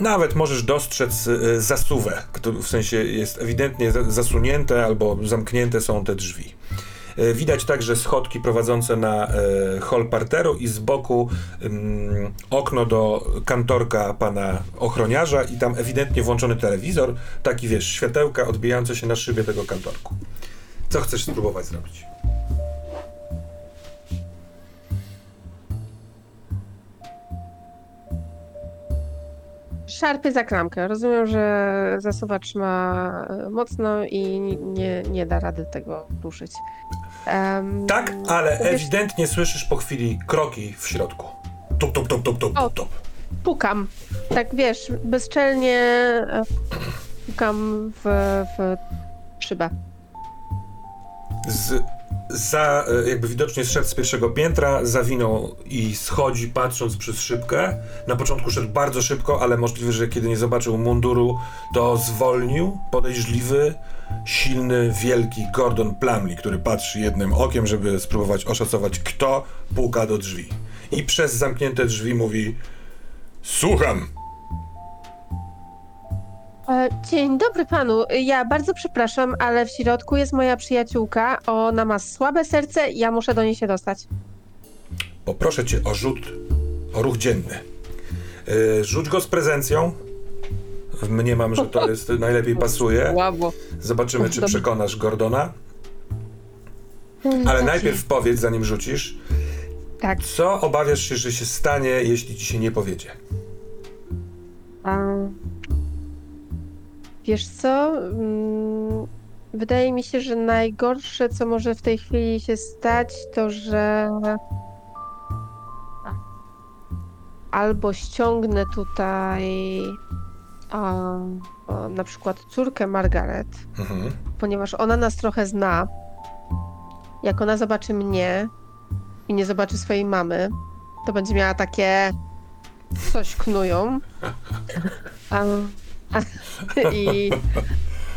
nawet możesz dostrzec y, zasuwę, który w sensie jest ewidentnie za- zasunięte albo zamknięte są te drzwi. Y, Widać także schodki prowadzące na e, hol parteru i z boku okno do kantorka pana ochroniarza i tam ewidentnie włączony telewizor, taki wiesz, światełka odbijające się na szybie tego kantorku. Co chcesz spróbować zrobić? Szarpie za klamkę. Rozumiem, że zasuwacz ma e, mocno i nie, nie da rady tego ruszyć. Em, Tak, ale wiesz- ewidentnie słyszysz po chwili kroki w środku. Tup, tup, tup, O. tup, tup. Pukam. Tak wiesz, bezczelnie e, pukam w, w szybę. Z, za, e, jakby widocznie zszedł z pierwszego piętra, zawinął i schodzi patrząc przez szybkę. Na początku szedł bardzo szybko, ale możliwe, że kiedy nie zobaczył munduru, to zwolnił. Podejrzliwy, silny, wielki Gordon Plumley, który patrzy jednym okiem, żeby spróbować oszacować, kto puka do drzwi. I przez zamknięte drzwi mówi: Słucham! E, Dzień dobry panu. Ja bardzo przepraszam, ale w środku jest moja przyjaciółka. Ona ma słabe serce i ja muszę do niej się dostać. Poproszę cię o rzut, o ruch dzienny. Yy, rzuć go z prezencją. Mniemam, że to jest najlepiej pasuje. Łabo. Zobaczymy, czy przekonasz Gordona. Ale najpierw powiedz, zanim rzucisz, Tak. co obawiasz się, że się stanie, jeśli ci się nie powiedzie? Wiesz co? Mm, Wydaje mi się, że najgorsze, co może w tej chwili się stać, to że albo ściągnę tutaj a, a, na przykład córkę Margaret, Mhm. ponieważ ona nas trochę zna. Jak ona zobaczy mnie i nie zobaczy swojej mamy, to będzie miała takie coś knują. A, a, i,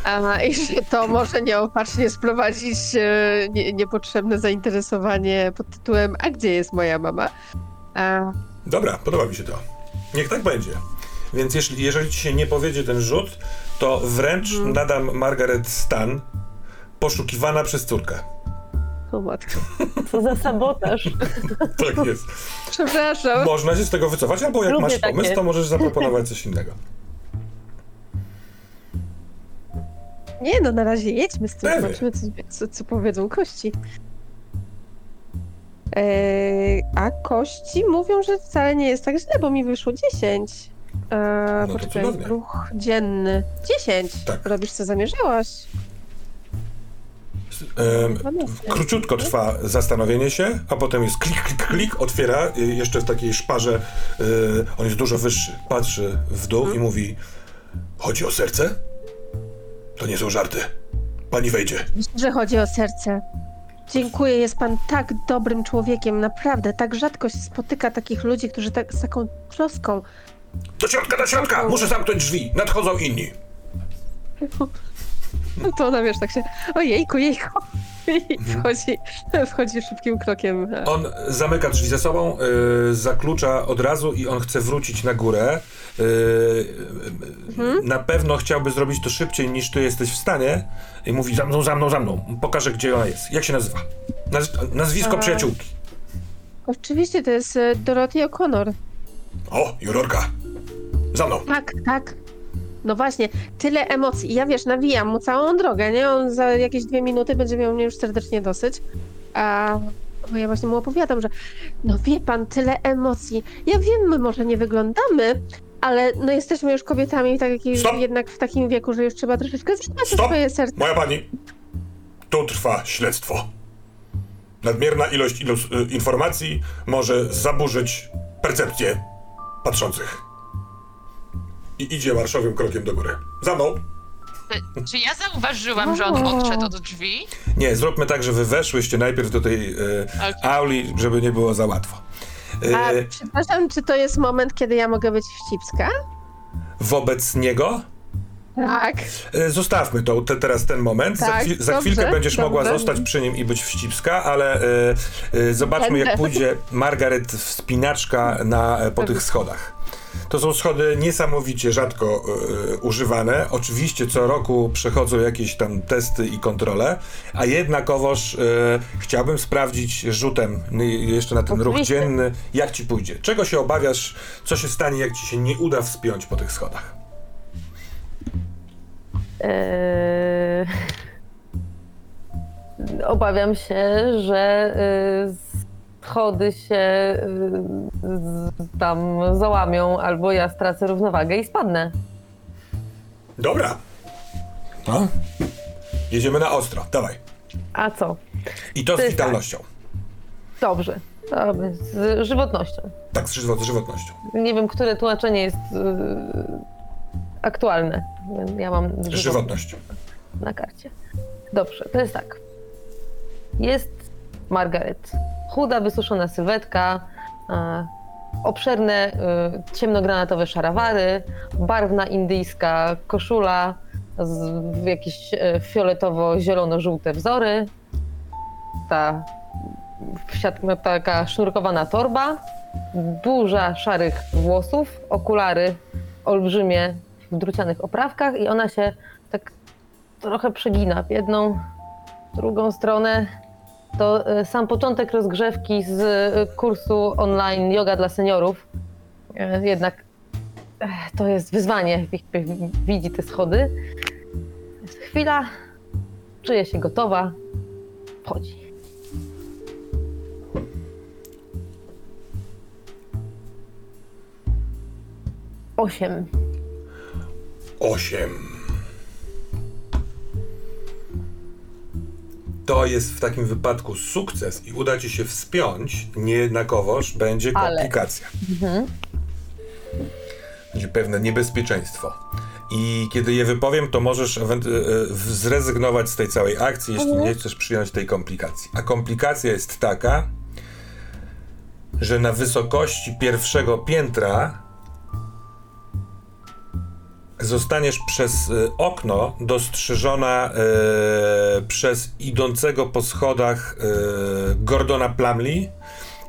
a, I że to może nieopatrznie sprowadzić e, nie, niepotrzebne zainteresowanie pod tytułem A gdzie jest moja mama? A, Dobra, podoba mi się to. Niech tak będzie. Więc jeśli, jeżeli ci się nie powiedzie ten rzut, to wręcz Mhm. nadam Margaret stan poszukiwana przez córkę. o matko. Co za sabotaż. Tak jest. Przepraszam. Można się z tego wycofać, albo jak Lubię masz takie. pomysł, to możesz zaproponować coś innego. Nie no, na razie jedźmy z tym, zobaczymy co, co, co powiedzą kości. Eee, a kości mówią, że wcale nie jest tak źle, bo mi wyszło 10. Eee, No to poczekaj, cudownie. ruch dzienny. 10! Tak. Robisz co zamierzałaś. Em, 12. Króciutko trwa zastanowienie się, a potem jest klik, klik, klik, otwiera, y, jeszcze w takiej szparze, y, on jest dużo wyższy, patrzy w dół i mówi Chodzi o serce? To nie są żarty. Pani wejdzie. Myślę, że chodzi o serce. Dziękuję, jest pan tak dobrym człowiekiem, naprawdę. Tak rzadko się spotyka takich ludzi, którzy tak, z taką troską. Do środka, do środka! Muszę zamknąć drzwi, nadchodzą inni. No to ona wiesz, tak się. Ojejku, jejku. I wchodzi, wchodzi szybkim krokiem. On zamyka drzwi za sobą, y, zaklucza od razu i on chce wrócić na górę. Y, Na pewno chciałby zrobić to szybciej niż ty jesteś w stanie. I mówi za mną, za mną, za mną. Pokażę, gdzie ona jest. Jak się nazywa? Naz- nazwisko A. przyjaciółki. Oczywiście, to jest e, Dorothy O'Connor. O, jurorka. Za mną. Tak, tak. No właśnie, tyle emocji. Ja wiesz, nawijam mu całą drogę, nie? On za jakieś dwie minuty będzie miał mnie już serdecznie dosyć. A bo ja właśnie mu opowiadam, że no wie pan, tyle emocji. Ja wiem, my może nie wyglądamy, ale no jesteśmy już kobietami tak, jak- jednak w takim wieku, że już trzeba troszeczkę Stop! swoje serce. Moja pani. Tu trwa śledztwo. Nadmierna ilość y, informacji może zaburzyć percepcję patrzących. I idzie marszowym krokiem do góry. Za mną. Czy, czy ja zauważyłam, że on odszedł od drzwi? Nie, zróbmy tak, że wy weszłyście najpierw do tej Okej. auli, żeby nie było za łatwo. A Y, przepraszam, czy to jest moment, kiedy ja mogę być wścibska? wobec niego Tak. y, zostawmy to te, teraz ten moment. za, Tak, chwil, za dobrze, chwilkę będziesz mogła dobrze. zostać przy nim i być wścibska, ale y, y, zobaczmy, jak Będę. pójdzie Margaret wspinaczka na, e, po tych schodach. To są schody niesamowicie rzadko y, używane. Oczywiście co roku przechodzą jakieś tam testy i kontrole, a jednakowoż y, chciałbym sprawdzić rzutem y, jeszcze na ten ruch dzienny, jak ci pójdzie. Czego się obawiasz, co się stanie, jak ci się nie uda wspiąć po tych schodach? Eee, Obawiam się, że y, schody się y, z- tam załamią, albo ja stracę równowagę i spadnę. Dobra. No. Jedziemy na ostro, dawaj. A co? I to z To jest witalnością. Dobrze. Dobrze. Z żywotnością. Tak, z żywot- z żywotnością. Nie wiem, które tłumaczenie jest y, aktualne. Ja mam Żywotność. na karcie. Dobrze, to jest tak. Jest Margaret. Chuda, wysuszona sylwetka, e, obszerne e, ciemnogranatowe szarawary, barwna indyjska koszula, z, jakieś e, fioletowo-zielono-żółte wzory, ta taka sznurkowana torba, duża szarych włosów, okulary olbrzymie w drucianych oprawkach i ona się tak trochę przegina w jedną, drugą stronę. To e, sam początek rozgrzewki z e, kursu online yoga dla seniorów. E, Jednak to jest wyzwanie, widzi te schody. Chwila, czuje się gotowa, wchodzi. Osiem. Osiem. To jest w takim wypadku sukces i uda ci się wspiąć, niejednakowoż będzie Ale. komplikacja. Będzie pewne niebezpieczeństwo. I kiedy je wypowiem, to możesz e, e, zrezygnować z tej całej akcji, jeśli nie chcesz przyjąć tej komplikacji. A komplikacja jest taka, że na wysokości pierwszego piętra zostaniesz przez y, okno dostrzeżona y, przez idącego po schodach y, Gordona Plumley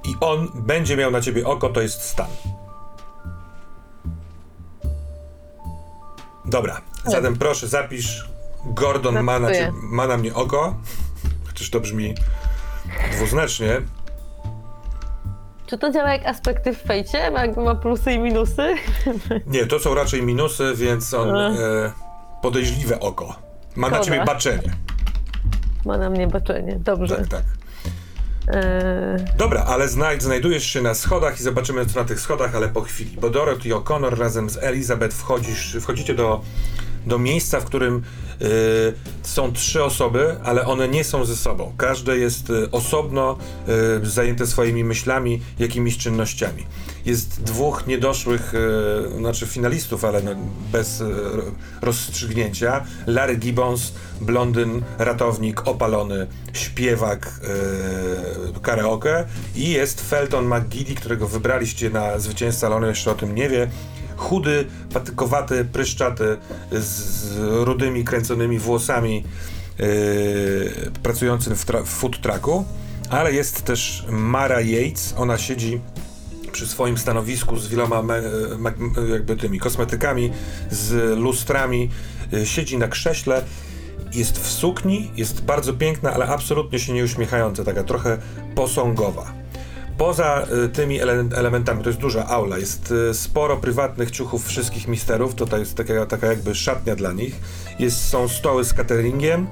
i on będzie miał na ciebie oko, to jest stan. Dobra, zatem proszę zapisz, Gordon ma na, ciebie, ma na mnie oko, chociaż to brzmi dwuznacznie. Czy to działa jak aspekty w fejcie? Ma plusy i minusy? Nie, to są raczej minusy, więc on E. e, podejrzliwe oko. Ma na Szkoda. ciebie baczenie. Ma na mnie baczenie. Dobrze. Tak, tak. Eee, Dobra, ale znaj znajdujesz się na schodach i zobaczymy co na tych schodach, ale po chwili. Bo Dorothy O'Connor razem z Elizabeth wchodzisz, wchodzicie do, do miejsca, w którym y, są trzy osoby, ale one nie są ze sobą. Każde jest y, osobno y, zajęte swoimi myślami, jakimiś czynnościami. Jest dwóch niedoszłych, y, znaczy finalistów, ale no, bez y, rozstrzygnięcia. Larry Gibbons, blondyn, ratownik, opalony, śpiewak, karaoke i jest Felton McGiddy, którego wybraliście na zwycięzcę, ale on jeszcze o tym nie wie. Chudy, patykowaty, pryszczaty, z, z rudymi, kręconymi włosami, yy, pracujący w, w food trucku, ale jest też Mara Yates, ona siedzi przy swoim stanowisku z wieloma jakby tymi kosmetykami, z lustrami, y, siedzi na krześle, jest w sukni, jest bardzo piękna, ale absolutnie się nie uśmiechająca, taka trochę posągowa. Poza y, tymi ele elementami, to jest duża aula, jest y, sporo prywatnych ciuchów wszystkich misterów, to, jest taka, taka jakby szatnia dla nich. Jest, są stoły z cateringiem,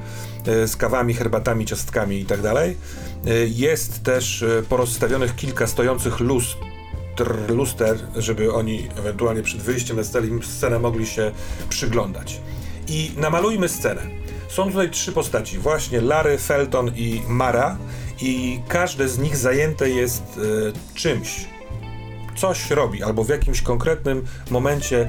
y, z kawami, herbatami, ciastkami i tak dalej. Jest też porozstawionych kilka stojących lustr, luster, żeby oni ewentualnie przed wyjściem na scenę mogli się przyglądać. I namalujmy scenę. Są tutaj trzy postaci, właśnie Larry, Felton i Mara i każde z nich zajęte jest e, czymś. Coś robi, albo w jakimś konkretnym momencie e,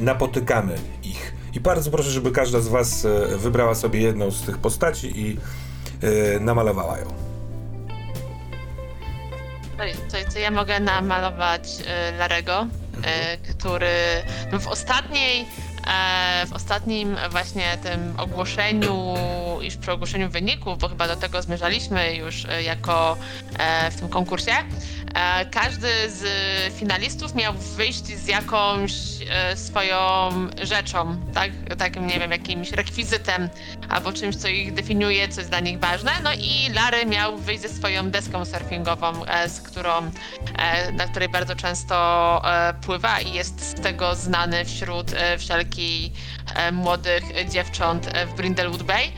napotykamy ich. I bardzo proszę, żeby każda z was e, wybrała sobie jedną z tych postaci i namalowała ją. To, to, ja mogę namalować Larego, e, który no, w ostatniej w ostatnim właśnie tym ogłoszeniu, iż przy ogłoszeniu wyników, bo chyba do tego zmierzaliśmy już e, jako e, w tym konkursie, e, każdy z finalistów miał wyjść z jakąś e, swoją rzeczą, tak? Takim, nie wiem, jakimś rekwizytem albo czymś, co ich definiuje, co jest dla nich ważne. No i Larry miał wyjść ze swoją deską surfingową, e, z którą, e, na której bardzo często e, pływa i jest z tego znany wśród e, wszelkich e, młodych dziewcząt e, w Brindlewood Bay e,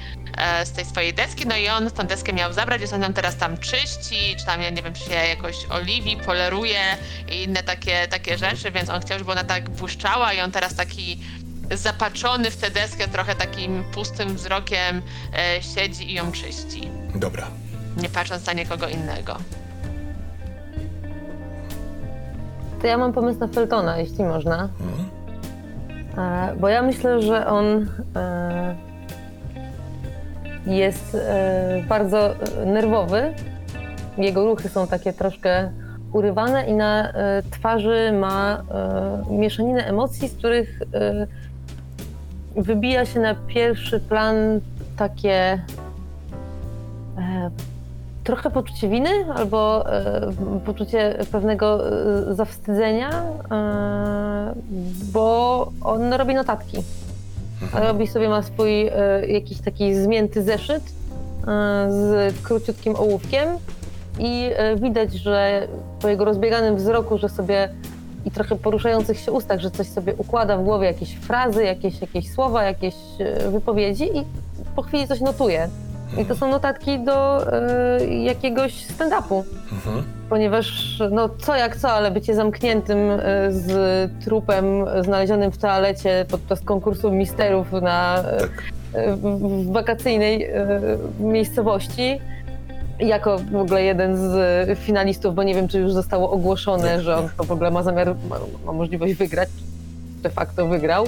z tej swojej deski, no i on tą deskę miał zabrać, jest on ją teraz tam czyści, czy tam, ja nie wiem, czy się jakoś oliwi, poleruje i inne takie, takie rzeczy, więc on chciał, żeby ona tak błyszczała i on teraz taki zapatrzony w tę deskę, trochę takim pustym wzrokiem e, siedzi i ją czyści, Dobra. nie patrząc na nikogo innego. to ja mam pomysł na Feltona, jeśli można. Mhm. E, Bo ja myślę, że on e, jest e, bardzo e, nerwowy. Jego ruchy są takie troszkę urywane i na e, twarzy ma mieszaninę emocji, z których wybija się na pierwszy plan takie trochę poczucie winy albo poczucie pewnego zawstydzenia, bo on robi notatki. Robi sobie, ma swój e, jakiś taki zmięty zeszyt e, z króciutkim ołówkiem i e, widać, że po jego rozbieganym wzroku, że sobie i trochę poruszających się ustach, że coś sobie układa w głowie, jakieś frazy, jakieś, jakieś słowa, jakieś e, wypowiedzi i po chwili coś notuje. I to są notatki do e, jakiegoś stand-upu, Mhm. Ponieważ no co jak co, ale bycie zamkniętym e, z trupem znalezionym w toalecie podczas konkursu misterów na, e, Tak. w, w wakacyjnej e, miejscowości, jako w ogóle jeden z finalistów, bo nie wiem, czy już zostało ogłoszone, Nie, że on to w ogóle ma zamiar, ma, ma możliwość wygrać, de facto wygrał.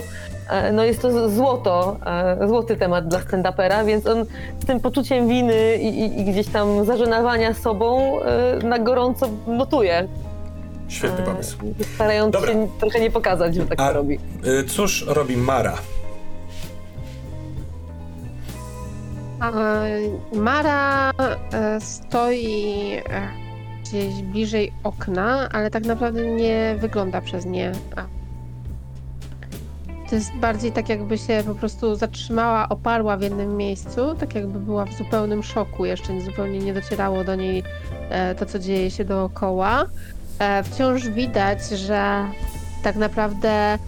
E, No jest to złoto, e, złoty temat dla stand-upera, więc on z tym poczuciem winy i, i, i gdzieś tam zażenowania sobą e, na gorąco notuje. Świetny pomysł. Starając Dobra. się trochę nie pokazać, że tak A- to robi. Cóż robi Mara? Mara stoi gdzieś bliżej okna, ale tak naprawdę nie wygląda przez nie. To jest bardziej tak, jakby się po prostu zatrzymała, oparła w jednym miejscu, tak jakby była w zupełnym szoku, jeszcze zupełnie nie docierało do niej e, to, co dzieje się dookoła. E, Wciąż widać, że tak naprawdę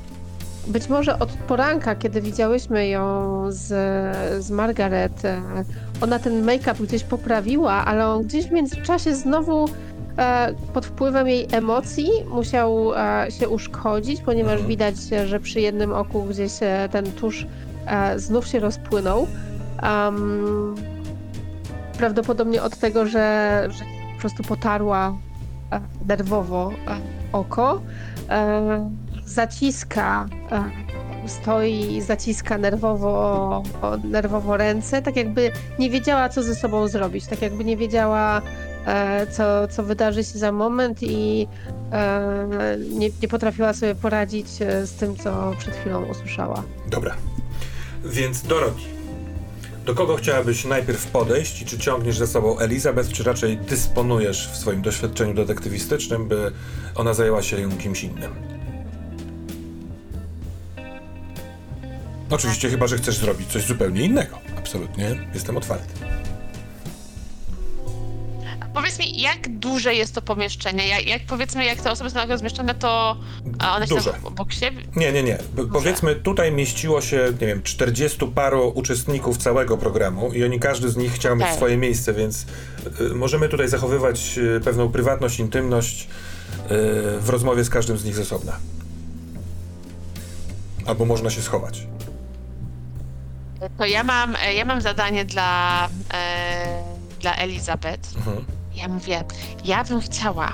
być może od poranka, kiedy widziałyśmy ją z, z Margaret, e, ona ten make-up gdzieś poprawiła, ale on gdzieś w międzyczasie znowu pod wpływem jej emocji musiał e, się uszkodzić, ponieważ Mhm. widać, że przy jednym oku gdzieś e, ten tusz e, znów się rozpłynął. Am, prawdopodobnie od tego, że, że po prostu potarła e, nerwowo e, oko. E, zaciska, e, stoi, zaciska nerwowo, nerwowo ręce, tak jakby nie wiedziała, co ze sobą zrobić, tak jakby nie wiedziała, e, co, co wydarzy się za moment i e, nie, nie potrafiła sobie poradzić e, z tym, co przed chwilą usłyszała. Dobra. Więc Dorothy, do kogo chciałabyś najpierw podejść i czy ciągniesz za sobą Elizabeth, czy raczej dysponujesz w swoim doświadczeniu detektywistycznym, by ona zajęła się kimś innym? Oczywiście, chyba że chcesz zrobić coś zupełnie innego. Absolutnie, jestem otwarty. Powiedz mi, jak duże jest to pomieszczenie? Jak, jak powiedzmy, jak te osoby są rozmieszczone, to a one Duże. siedzą obok siebie? Nie, nie, nie. Powiedzmy, tutaj mieściło się, nie wiem, 40 paru uczestników całego programu i oni, każdy z nich chciał mieć Okej. swoje miejsce, więc y, możemy tutaj zachowywać y, pewną prywatność, intymność y, w rozmowie z każdym z nich z osobna. Albo można się schować. To ja mam, ja mam zadanie dla, e, dla Elizabeth. Mhm. Ja mówię, ja bym chciała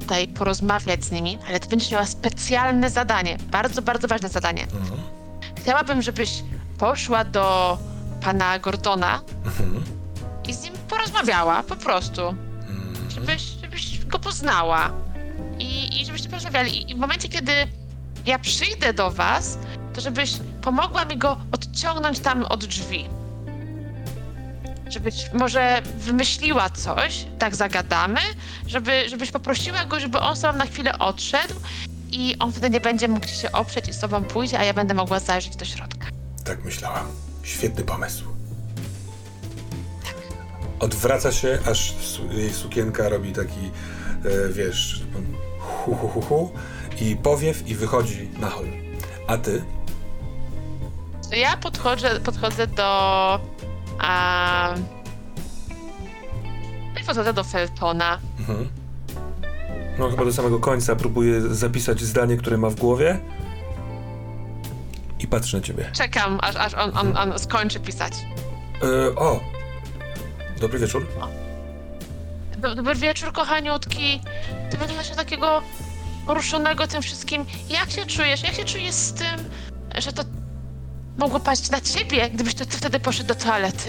tutaj porozmawiać z nimi, ale ty będziesz miała specjalne zadanie, bardzo, bardzo ważne zadanie. Mhm. Chciałabym, żebyś poszła do pana Gordona Mhm. i z nim porozmawiała, po prostu. Mhm. Żebyś, żebyś go poznała i, i żebyście porozmawiali. I, I w momencie, kiedy ja przyjdę do was, to żebyś pomogła mi go odciągnąć tam od drzwi. Żebyś może wymyśliła coś, tak zagadamy, żeby, żebyś poprosiła go, żeby on sam na chwilę odszedł i on wtedy nie będzie mógł się oprzeć i z tobą pójdzie, a ja będę mogła zajrzeć do środka. Tak myślałam. Świetny pomysł. Odwraca się, aż jej sukienka robi taki, e, wiesz, hu, hu, hu, hu i powiew i wychodzi na hol. A ty? To ja podchodzę, podchodzę do. A, podchodzę do Feltona. Mhm. No chyba do samego końca próbuję zapisać zdanie, które ma w głowie i patrzę na ciebie. Czekam, aż, aż on, on, on skończy pisać. E, o! Dobry wieczór. Do- Dobry wieczór, kochaniutki. Ty wyglądasz na takiego poruszonego tym wszystkim. Jak się czujesz? Jak się czujesz z tym, że to mogło paść na ciebie, gdybyś to ty wtedy poszedł do toalety.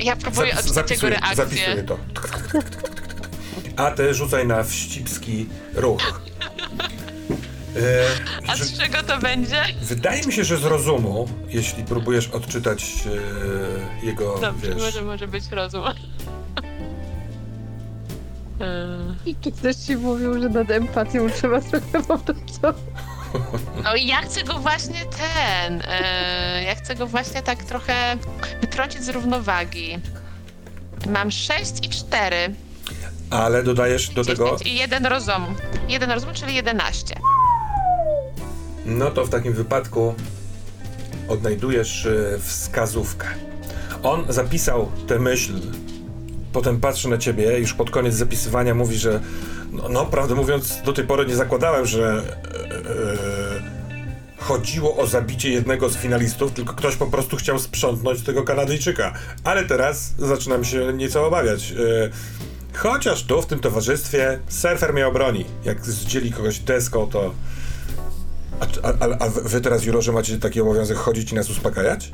Ja próbuję Zapis- odczytać jego zapisuję, reakcję. zapisuję to. A ty rzucaj na wścibski ruch. E, A że, z czego to będzie? wydaje mi się, że z rozumu, jeśli próbujesz odczytać e, jego, Dobrze, wiesz... może, może być rozum. Eee, I czy ktoś ci mówił, że nad empatią trzeba trochę popracować? No i ja chcę go właśnie ten, e, ja chcę go właśnie tak trochę wytrącić z równowagi. Mam 6 i 4. Ale dodajesz do tego... I jeden rozum. Jeden rozum, czyli 11. No to w takim wypadku odnajdujesz e, wskazówkę. On zapisał tę myśl, potem patrzy na ciebie, już pod koniec zapisywania mówi, że no, no prawdę mówiąc, do tej pory nie zakładałem, że e, chodziło o zabicie jednego z finalistów, tylko ktoś po prostu chciał sprzątnąć tego Kanadyjczyka. Ale teraz zaczynam się nieco obawiać. E, chociaż tu, w tym towarzystwie, surfer mnie obroni. Jak zdzieli kogoś deską, to... A, a, a wy teraz, jurorze, macie taki obowiązek chodzić i nas uspokajać?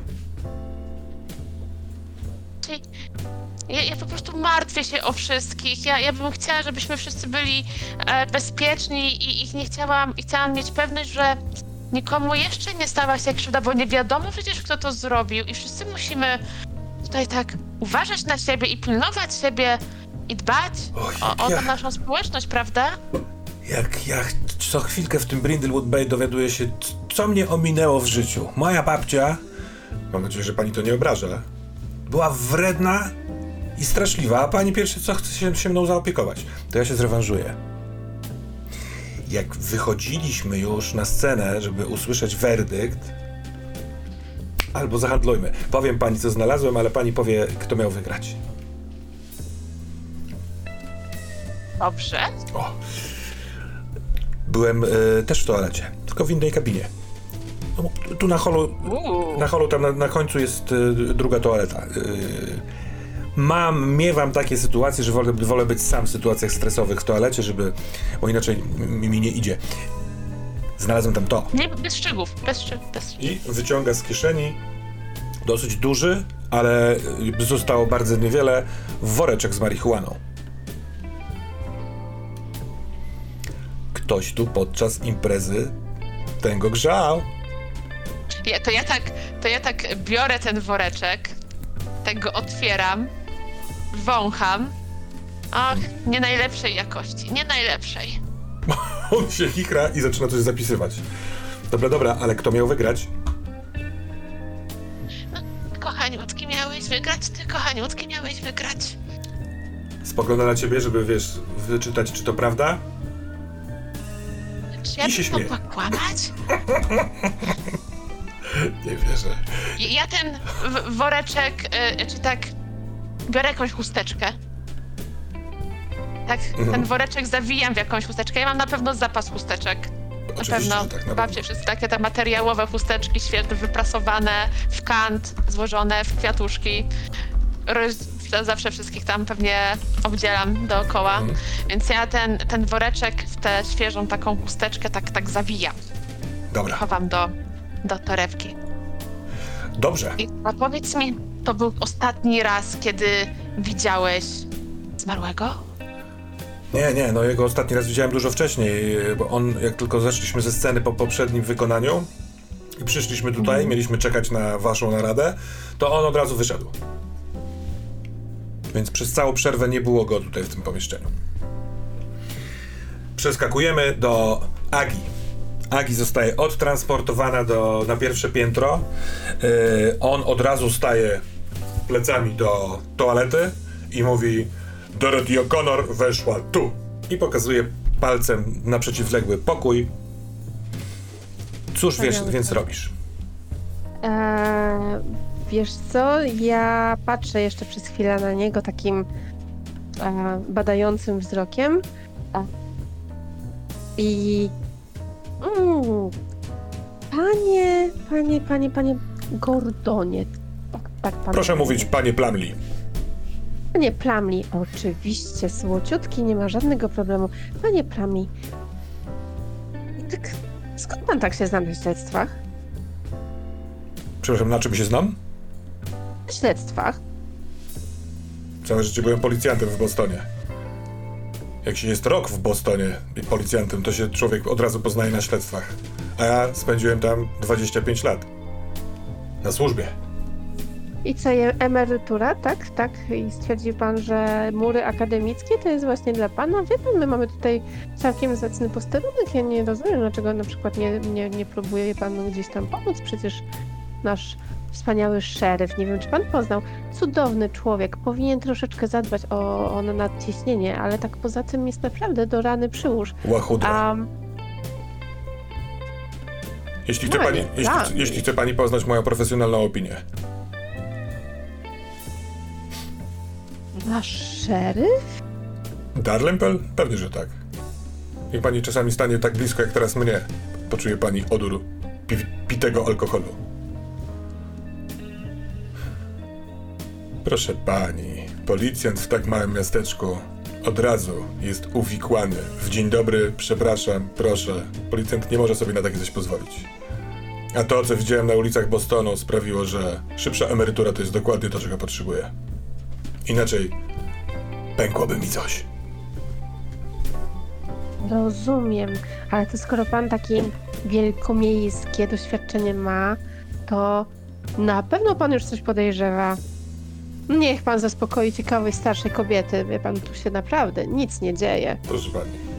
Ja, ja po prostu martwię się o wszystkich. Ja, ja bym chciała, żebyśmy wszyscy byli e, bezpieczni i, i nie chciałam, i chciałam mieć pewność, że nikomu jeszcze nie stała się krzywda, bo nie wiadomo przecież, kto to zrobił i wszyscy musimy tutaj tak uważać na siebie i pilnować siebie i dbać Oj, o, o ja- tę naszą społeczność, prawda? Jak ja co chwilkę w tym Brindlewood Bay dowiaduję się, c- co mnie ominęło w życiu. Moja babcia, mam nadzieję, że pani to nie obraża, była wredna i straszliwa, a pani pierwsze co chce się, się mną zaopiekować. To ja się zrewanżuję. Jak wychodziliśmy już na scenę, żeby usłyszeć werdykt, albo zahandlujmy. Powiem pani, co znalazłem, ale pani powie, kto miał wygrać. Dobrze. O. Byłem e, też w toalecie, tylko w innej kabinie. No, tu na holu, Uuu. na holu tam na, na końcu jest e, druga toaleta. E, mam, miewam takie sytuacje, że wolę, wolę być sam w sytuacjach stresowych w toalecie, żeby, bo inaczej mi, nie idzie. Znalazłem tam to. Nie, bez szczegółów, bez szczegółów, bez. I wyciąga z kieszeni dosyć duży, ale y, zostało bardzo niewiele, woreczek z marihuaną. Ktoś tu podczas imprezy tego grzał. Ja, to, ja tak, to ja tak biorę ten woreczek, tak go otwieram, wącham. Ach, nie najlepszej jakości, nie najlepszej. On się chichra i zaczyna coś zapisywać. Dobra, dobra, ale kto miał wygrać? Kochaniutki miałeś wygrać, ty kochaniutki miałeś wygrać. Spogląda na ciebie, żeby, wiesz, wyczytać, czy to prawda? Czy ja I się bym śmieje. mogła kłamać? Nie wierzę. Ja ten w- woreczek, y, czy tak, biorę jakąś chusteczkę. Tak, Mhm. ten woreczek zawijam w jakąś chusteczkę. Ja mam na pewno zapas chusteczek. Na Oczywiście, pewno. tak, na Babcie wszystkie takie te materiałowe chusteczki, świetne, wyprasowane w kant, złożone w kwiatuszki. Roz, zawsze wszystkich tam pewnie obdzielam dookoła. Mhm. Więc ja ten, ten woreczek w tę świeżą taką chusteczkę tak, tak zawijam. Dobra, Chowam do, do torebki. dobrze. I a powiedz mi, to był ostatni raz, kiedy widziałeś zmarłego? Nie, nie, no jego ostatni raz widziałem dużo wcześniej, bo on, jak tylko zeszliśmy ze sceny po poprzednim wykonaniu i przyszliśmy tutaj, mieliśmy czekać na waszą naradę, to on od razu wyszedł. Więc przez całą przerwę nie było go tutaj w tym pomieszczeniu. Przeskakujemy do Agi. Agi zostaje odtransportowana do, na pierwsze piętro. Yy, on od razu staje plecami do toalety i mówi Dorothy O'Connor weszła tu. I pokazuje palcem na przeciwległy pokój. Cóż wiesz, więc robisz? Eee, wiesz co, ja patrzę jeszcze przez chwilę na niego takim e, badającym wzrokiem. I mm, panie, panie, panie, panie Gordonie, tak, pan Proszę mówi. mówić, panie Plamli. Panie Plamli, oczywiście, słociutki, nie ma żadnego problemu. Panie Plamli, tak skąd pan tak się zna na śledztwach? Przepraszam, na czym się znam? Na śledztwach? Całe życie byłem policjantem w Bostonie. Jak się jest rok w Bostonie i policjantem, to się człowiek od razu poznaje na śledztwach. A ja spędziłem tam 25 lat. Na służbie. I co, emerytura, tak? Tak? I stwierdził pan, że mury akademickie to jest właśnie dla pana? Wie pan, my mamy tutaj całkiem zacny posterunek. Ja nie rozumiem, dlaczego na przykład nie, nie, nie próbuje pan gdzieś tam pomóc. Przecież nasz wspaniały szeryf, nie wiem, czy pan poznał, cudowny człowiek, powinien troszeczkę zadbać o, o nadciśnienie, ale tak poza tym jest naprawdę do rany przyłóż. Łachudra. A Jeśli chce, No, pani, jeśli, tak. jeśli chce pani poznać moją profesjonalną opinię. Nasz szeryf? Darlempel? Pewnie, że tak. Niech pani czasami stanie tak blisko jak teraz mnie. Poczuje pani odór pi pitego alkoholu. Proszę pani, policjant w tak małym miasteczku od razu jest uwikłany. W dzień dobry, przepraszam, proszę. Policjant nie może sobie na takie coś pozwolić. A to, co widziałem na ulicach Bostonu, sprawiło, że szybsza emerytura to jest dokładnie to, czego potrzebuję. Inaczej pękłoby mi coś. Rozumiem, ale to skoro pan takie wielkomiejskie doświadczenie ma, to na pewno pan już coś podejrzewa. Niech pan zaspokoi ciekawej starszej kobiety. Wie pan, tu się naprawdę nic nie dzieje. Proszę pani.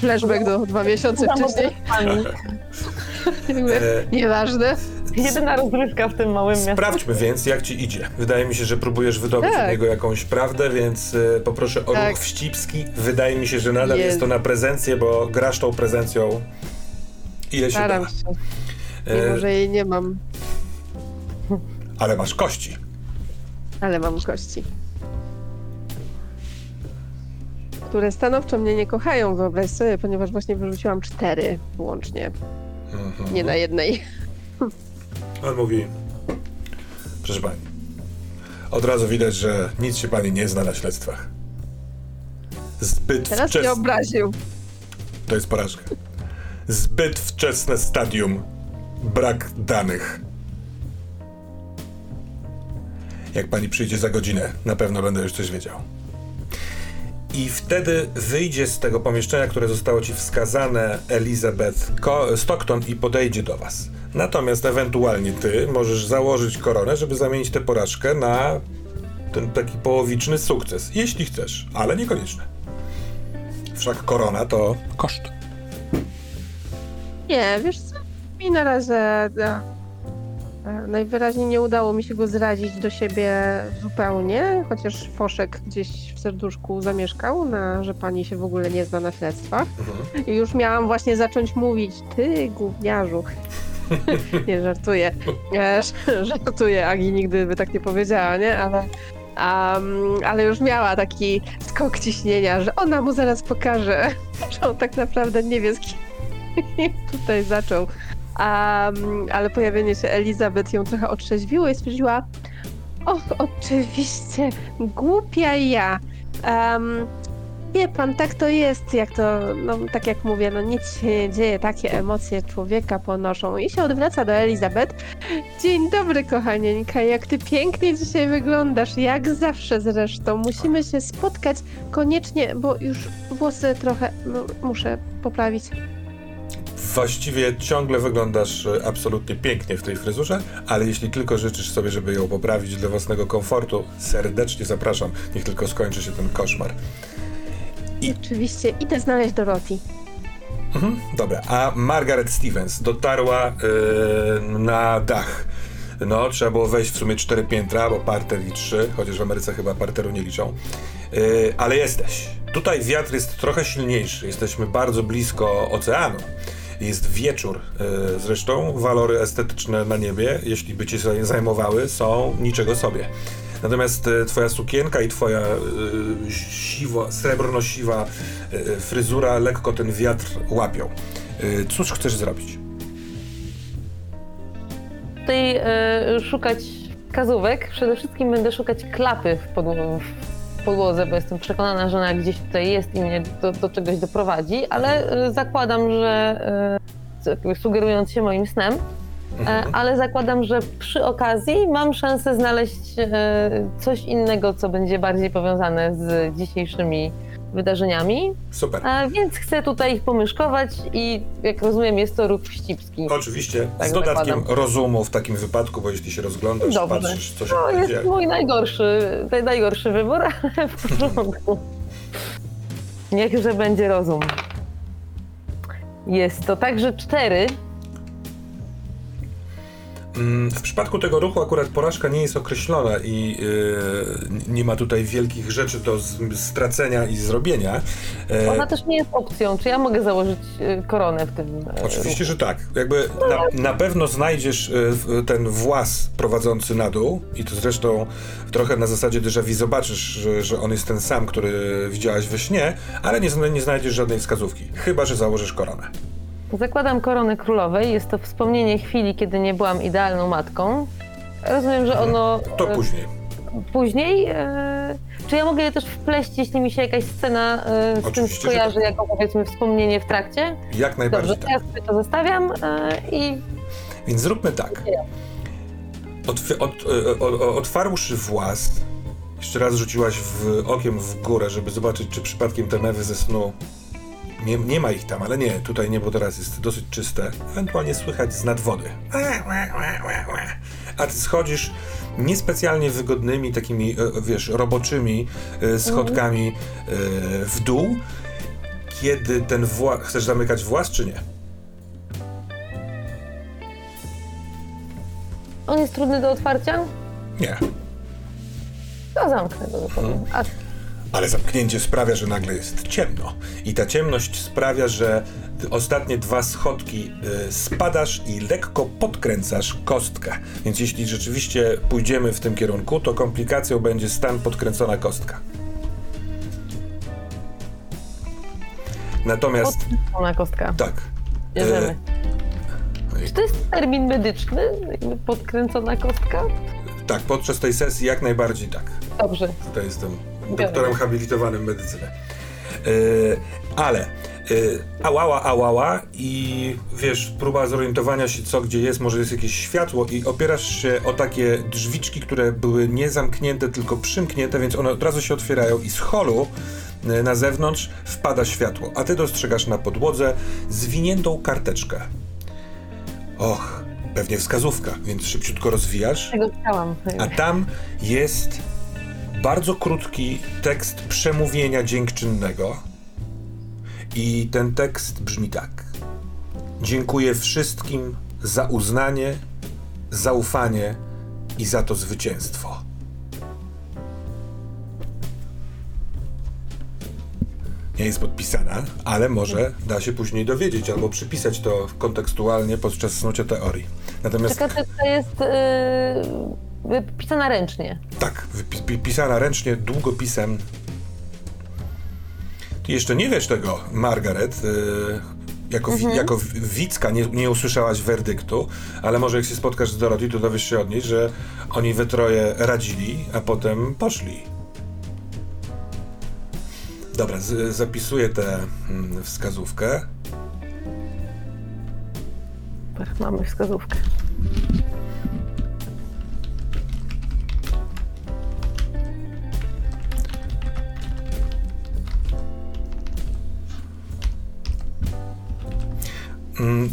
Flashback do dwa miesiące wcześniej. Jakby E, Nieważne. Jedyna rozrywka w tym małym miasteczku. sprawdźmy więc, jak ci idzie. Wydaje mi się, że próbujesz wydobyć Tak. od niego jakąś prawdę, więc e, poproszę o Tak. ruch wścibski. Wydaje mi się, że nadal jest. Jest. to na prezencję, bo grasz tą prezencją ile się da. Staram się, mimo E, że jej nie mam, ale masz kości. ale mam kości. Które stanowczo mnie nie kochają, wyobraź sobie, ponieważ właśnie wyrzuciłam cztery łącznie. Mhm. Nie na jednej. On mówi, proszę pani, od razu widać, że nic się pani nie zna na śledztwach. Zbyt Teraz wczesne. mnie obraził. To jest porażka. Zbyt wczesne stadium. Brak danych. Jak pani przyjdzie za godzinę, na pewno będę już coś wiedział. I wtedy wyjdzie z tego pomieszczenia, które zostało ci wskazane, Elizabeth Stockton i podejdzie do was. Natomiast ewentualnie ty możesz założyć koronę, żeby zamienić tę porażkę na ten taki połowiczny sukces. Jeśli chcesz, ale niekoniecznie. Wszak korona to koszt. Nie, wiesz co? Mi na razie e, najwyraźniej nie udało mi się go zrazić do siebie zupełnie, chociaż Foszek gdzieś w serduszku zamieszkał, na, że pani się w ogóle nie zna na śledztwach. Mhm. I już miałam właśnie zacząć mówić, ty gówniarzu. nie, żartuję. Żartuję, Agi nigdy by tak nie powiedziała, nie? Ale, um, ale już miała taki skok ciśnienia, że ona mu zaraz pokaże, że on tak naprawdę nie wie, z kim tutaj zaczął. Ale pojawienie się Elizabeth ją trochę otrzeźwiło i stwierdziła, o, oczywiście, głupia ja. Um, wie pan, tak to jest, jak to, no tak jak mówię, no nic się nie dzieje, takie emocje człowieka ponoszą. I się odwraca do Elizabeth. Dzień dobry, kochanieńka, jak ty pięknie dzisiaj wyglądasz, jak zawsze zresztą. Musimy się spotkać koniecznie, bo już włosy trochę no, muszę poprawić. Właściwie ciągle wyglądasz e, absolutnie pięknie w tej fryzurze, ale jeśli tylko życzysz sobie, żeby ją poprawić dla własnego komfortu, serdecznie zapraszam. Niech tylko skończy się ten koszmar. I- Oczywiście, idę znaleźć Dorothy. Mhm, dobra, a Margaret Stevens dotarła e, na dach. No, trzeba było wejść w sumie cztery piętra, bo parter i trzy, chociaż w Ameryce chyba parteru nie liczą. E, ale jesteś. Tutaj wiatr jest trochę silniejszy. Jesteśmy bardzo blisko oceanu. Jest wieczór. E, zresztą walory estetyczne na niebie, jeśli by cię zaj- zajmowały, są niczego sobie. Natomiast e, twoja sukienka i twoja e, siwa, srebrno-siwa fryzura lekko ten wiatr łapią. Cóż chcesz zrobić? Tutaj szukać wskazówek. Przede wszystkim będę szukać klapy w, podło- w podłodze, bo jestem przekonana, że ona gdzieś tutaj jest i mnie do, do czegoś doprowadzi, ale e, zakładam, że jakby sugerując się moim snem. E, ale zakładam, że przy okazji mam szansę znaleźć e, coś innego, co będzie bardziej powiązane z dzisiejszymi wydarzeniami. Super. E, więc chcę tutaj ich pomyszkować i jak rozumiem jest to ruch wścibski. Oczywiście, Tak z dodatkiem zakładam. rozumu w takim wypadku, bo jeśli się rozglądasz, Dobrze. patrzysz, co się To tutaj jest dzieje. mój najgorszy, najgorszy wybór, ale w porządku. Niechże będzie rozum. Jest to także cztery. Mm, W przypadku tego ruchu akurat porażka nie jest określona i yy, nie ma tutaj wielkich rzeczy do stracenia i zrobienia. E, Ona też nie jest opcją. Czy ja mogę założyć y, koronę w tym e, Oczywiście, ruchu? że tak. Jakby na, na pewno znajdziesz w- ten włas prowadzący na dół i to zresztą trochę na zasadzie déjà vu zobaczysz, że, że on jest ten sam, który widziałaś we śnie, ale nie, nie znajdziesz żadnej wskazówki, chyba że założysz koronę. Zakładam koronę królowej. Jest to wspomnienie chwili, kiedy nie byłam idealną matką. Rozumiem, że ono To e, później. później. E, czy ja mogę je też wpleść, jeśli mi się jakaś scena e, z tym Oczywiście, że skojarzy, tak. jako powiedzmy wspomnienie w trakcie? Jak najbardziej Dobrze, tak. to ja sobie to zostawiam e, i Więc zróbmy tak. Otw- e, o- o- otwarłszy włas, jeszcze raz rzuciłaś w, okiem w górę, żeby zobaczyć, czy przypadkiem te mewy ze snu. Nie, nie ma ich tam, ale nie, tutaj nie, bo teraz jest dosyć czyste. Ewentualnie słychać z nad wody. A ty schodzisz niespecjalnie wygodnymi, takimi, e, wiesz, roboczymi e, schodkami e, w dół. Kiedy ten włas. Chcesz zamykać włas, czy nie? on jest trudny do otwarcia? Nie. To zamknę go zupełnie. A Ale zamknięcie sprawia, że nagle jest ciemno. I ta ciemność sprawia, że ostatnie dwa schodki y, spadasz i lekko podkręcasz kostkę. Więc jeśli rzeczywiście pójdziemy w tym kierunku, to komplikacją będzie stan podkręcona kostka. Natomiast podkręcona kostka. tak. Bierzemy. e, Czy to jest termin medyczny? Podkręcona kostka? tak, podczas tej sesji jak najbardziej tak. Dobrze. Tutaj jestem Biorę. Doktorem habilitowanym w medycynę. Yy, ale yy, ałała, ałała i wiesz, próba zorientowania się co gdzie jest, może jest jakieś światło i opierasz się o takie drzwiczki, które były nie zamknięte, tylko przymknięte, więc one od razu się otwierają i z holu yy, na zewnątrz wpada światło, a ty dostrzegasz na podłodze zwiniętą karteczkę. Och, pewnie wskazówka, więc szybciutko rozwijasz. Tego chciałam. A tam jest bardzo krótki tekst przemówienia dziękczynnego. I ten tekst brzmi tak. Dziękuję wszystkim za uznanie, zaufanie i za to zwycięstwo. Nie jest podpisana, ale może da się później dowiedzieć albo przypisać to kontekstualnie podczas snucia teorii. Natomiast Taka teksta jest yy, pisana ręcznie. Tak, pisana ręcznie, długopisem. Ty jeszcze nie wiesz tego, Margaret. Yy, jako, wi- jako wi- widzka nie, nie usłyszałaś werdyktu, ale może jak się spotkasz z Dorothy, to dowiesz się od niej, że oni we troje radzili, a potem poszli. Dobra, z- zapisuję tę mm, wskazówkę. Tak, mamy wskazówkę.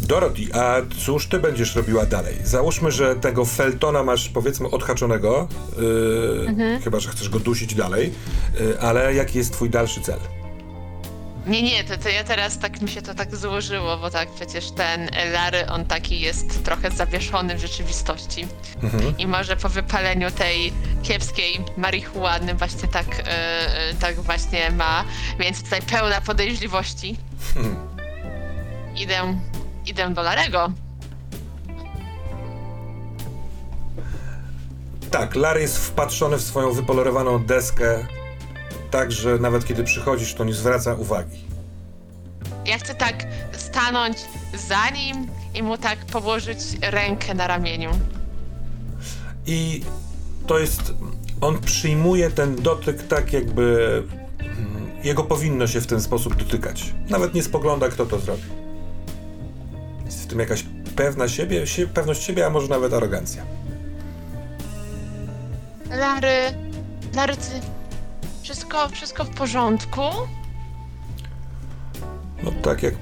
Dorothy, a cóż ty będziesz robiła dalej? Załóżmy, że tego Feltona masz powiedzmy odhaczonego, yy, chyba że chcesz go dusić dalej, yy, ale jaki jest twój dalszy cel? Nie, nie, to, to ja teraz tak mi się to tak złożyło, bo tak przecież ten Larry, on taki jest trochę zawieszony w rzeczywistości. Mhm. I może po wypaleniu tej kiepskiej marihuany właśnie tak, e, e, tak właśnie ma, więc tutaj pełna podejrzliwości. Hmm. Idę, idę do Larego. Tak, Larry jest wpatrzony w swoją wypolerowaną deskę, tak że nawet kiedy przychodzisz, to nie zwraca uwagi. Ja chcę tak stanąć za nim i mu tak położyć rękę na ramieniu. I to jest. On przyjmuje ten dotyk tak, jakby. mm, Jego powinno się w ten sposób dotykać. Nawet nie spogląda, kto to zrobi. Tym jakaś pewna siebie, sie, pewność siebie, a może nawet arogancja. Lary, Lary, ty... Wszystko, wszystko w porządku? No tak jak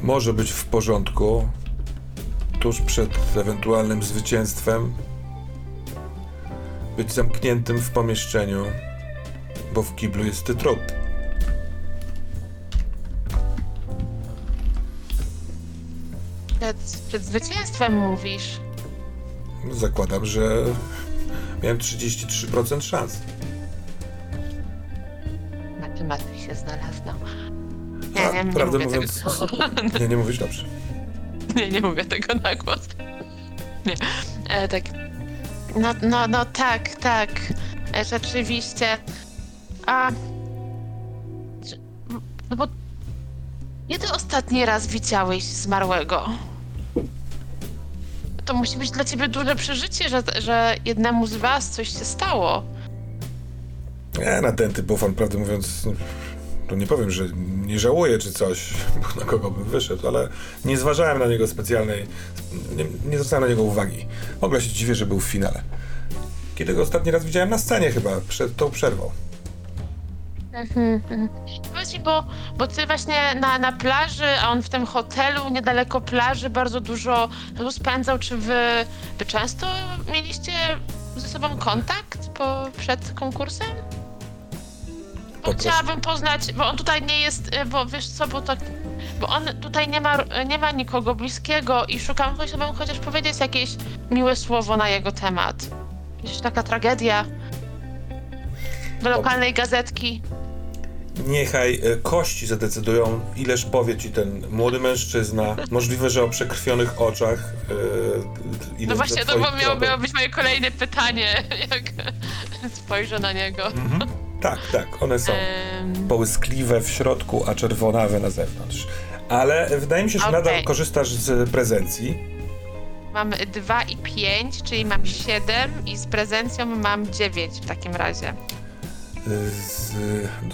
może być w porządku, tuż przed ewentualnym zwycięstwem, być zamkniętym w pomieszczeniu, bo w kiblu jest ty Przed, przed zwycięstwem mówisz. Zakładam, że miałem 33% szans. Matematyk się znalazł. No. A, Nie, nie, nie prawdę mówię mówiąc, tego. nie, nie mówisz dobrze. Nie, nie mówię tego na głos. Nie. E, tak. No, no, no tak, tak. E, rzeczywiście. A. No bo. Kiedy ostatni raz widziałeś zmarłego? To musi być dla ciebie duże przeżycie, że, że jednemu z was coś się stało. Nie, na ten typ bufon, prawdę mówiąc, no, to nie powiem, że nie żałuję czy coś, na kogo bym wyszedł, ale nie zważałem na niego specjalnej, nie, nie zwracałem na niego uwagi. W ogóle się dziwię, że był w finale. Kiedy go ostatni raz widziałem na scenie chyba, przed tą przerwą. Powiedz mi, bo, bo ty właśnie na, na plaży, a on w tym hotelu niedaleko plaży bardzo dużo czasu spędzał. Czy wy, wy często mieliście ze sobą kontakt po, przed konkursem? Bo Po chciałabym poznać, bo on tutaj nie jest, y, bo wiesz co, bo tak, bo on tutaj nie ma, nie ma nikogo bliskiego i szukam, chciałabym chociaż powiedzieć jakieś miłe słowo na jego temat. Jakaś taka tragedia. Do lokalnej gazetki. Niechaj e, kości zadecydują, ileż powie ci ten młody mężczyzna. Możliwe, że o przekrwionych oczach. Idą No właśnie, to miało, miało być moje kolejne pytanie, jak spojrzę na niego. Mhm. Tak, tak, one są. Połyskliwe w środku, a czerwonawe na zewnątrz. Ale wydaje mi się, że Okej. nadal korzystasz z prezencji. mam 2 i 5, czyli mam 7 i z prezencją mam 9 w takim razie. Z,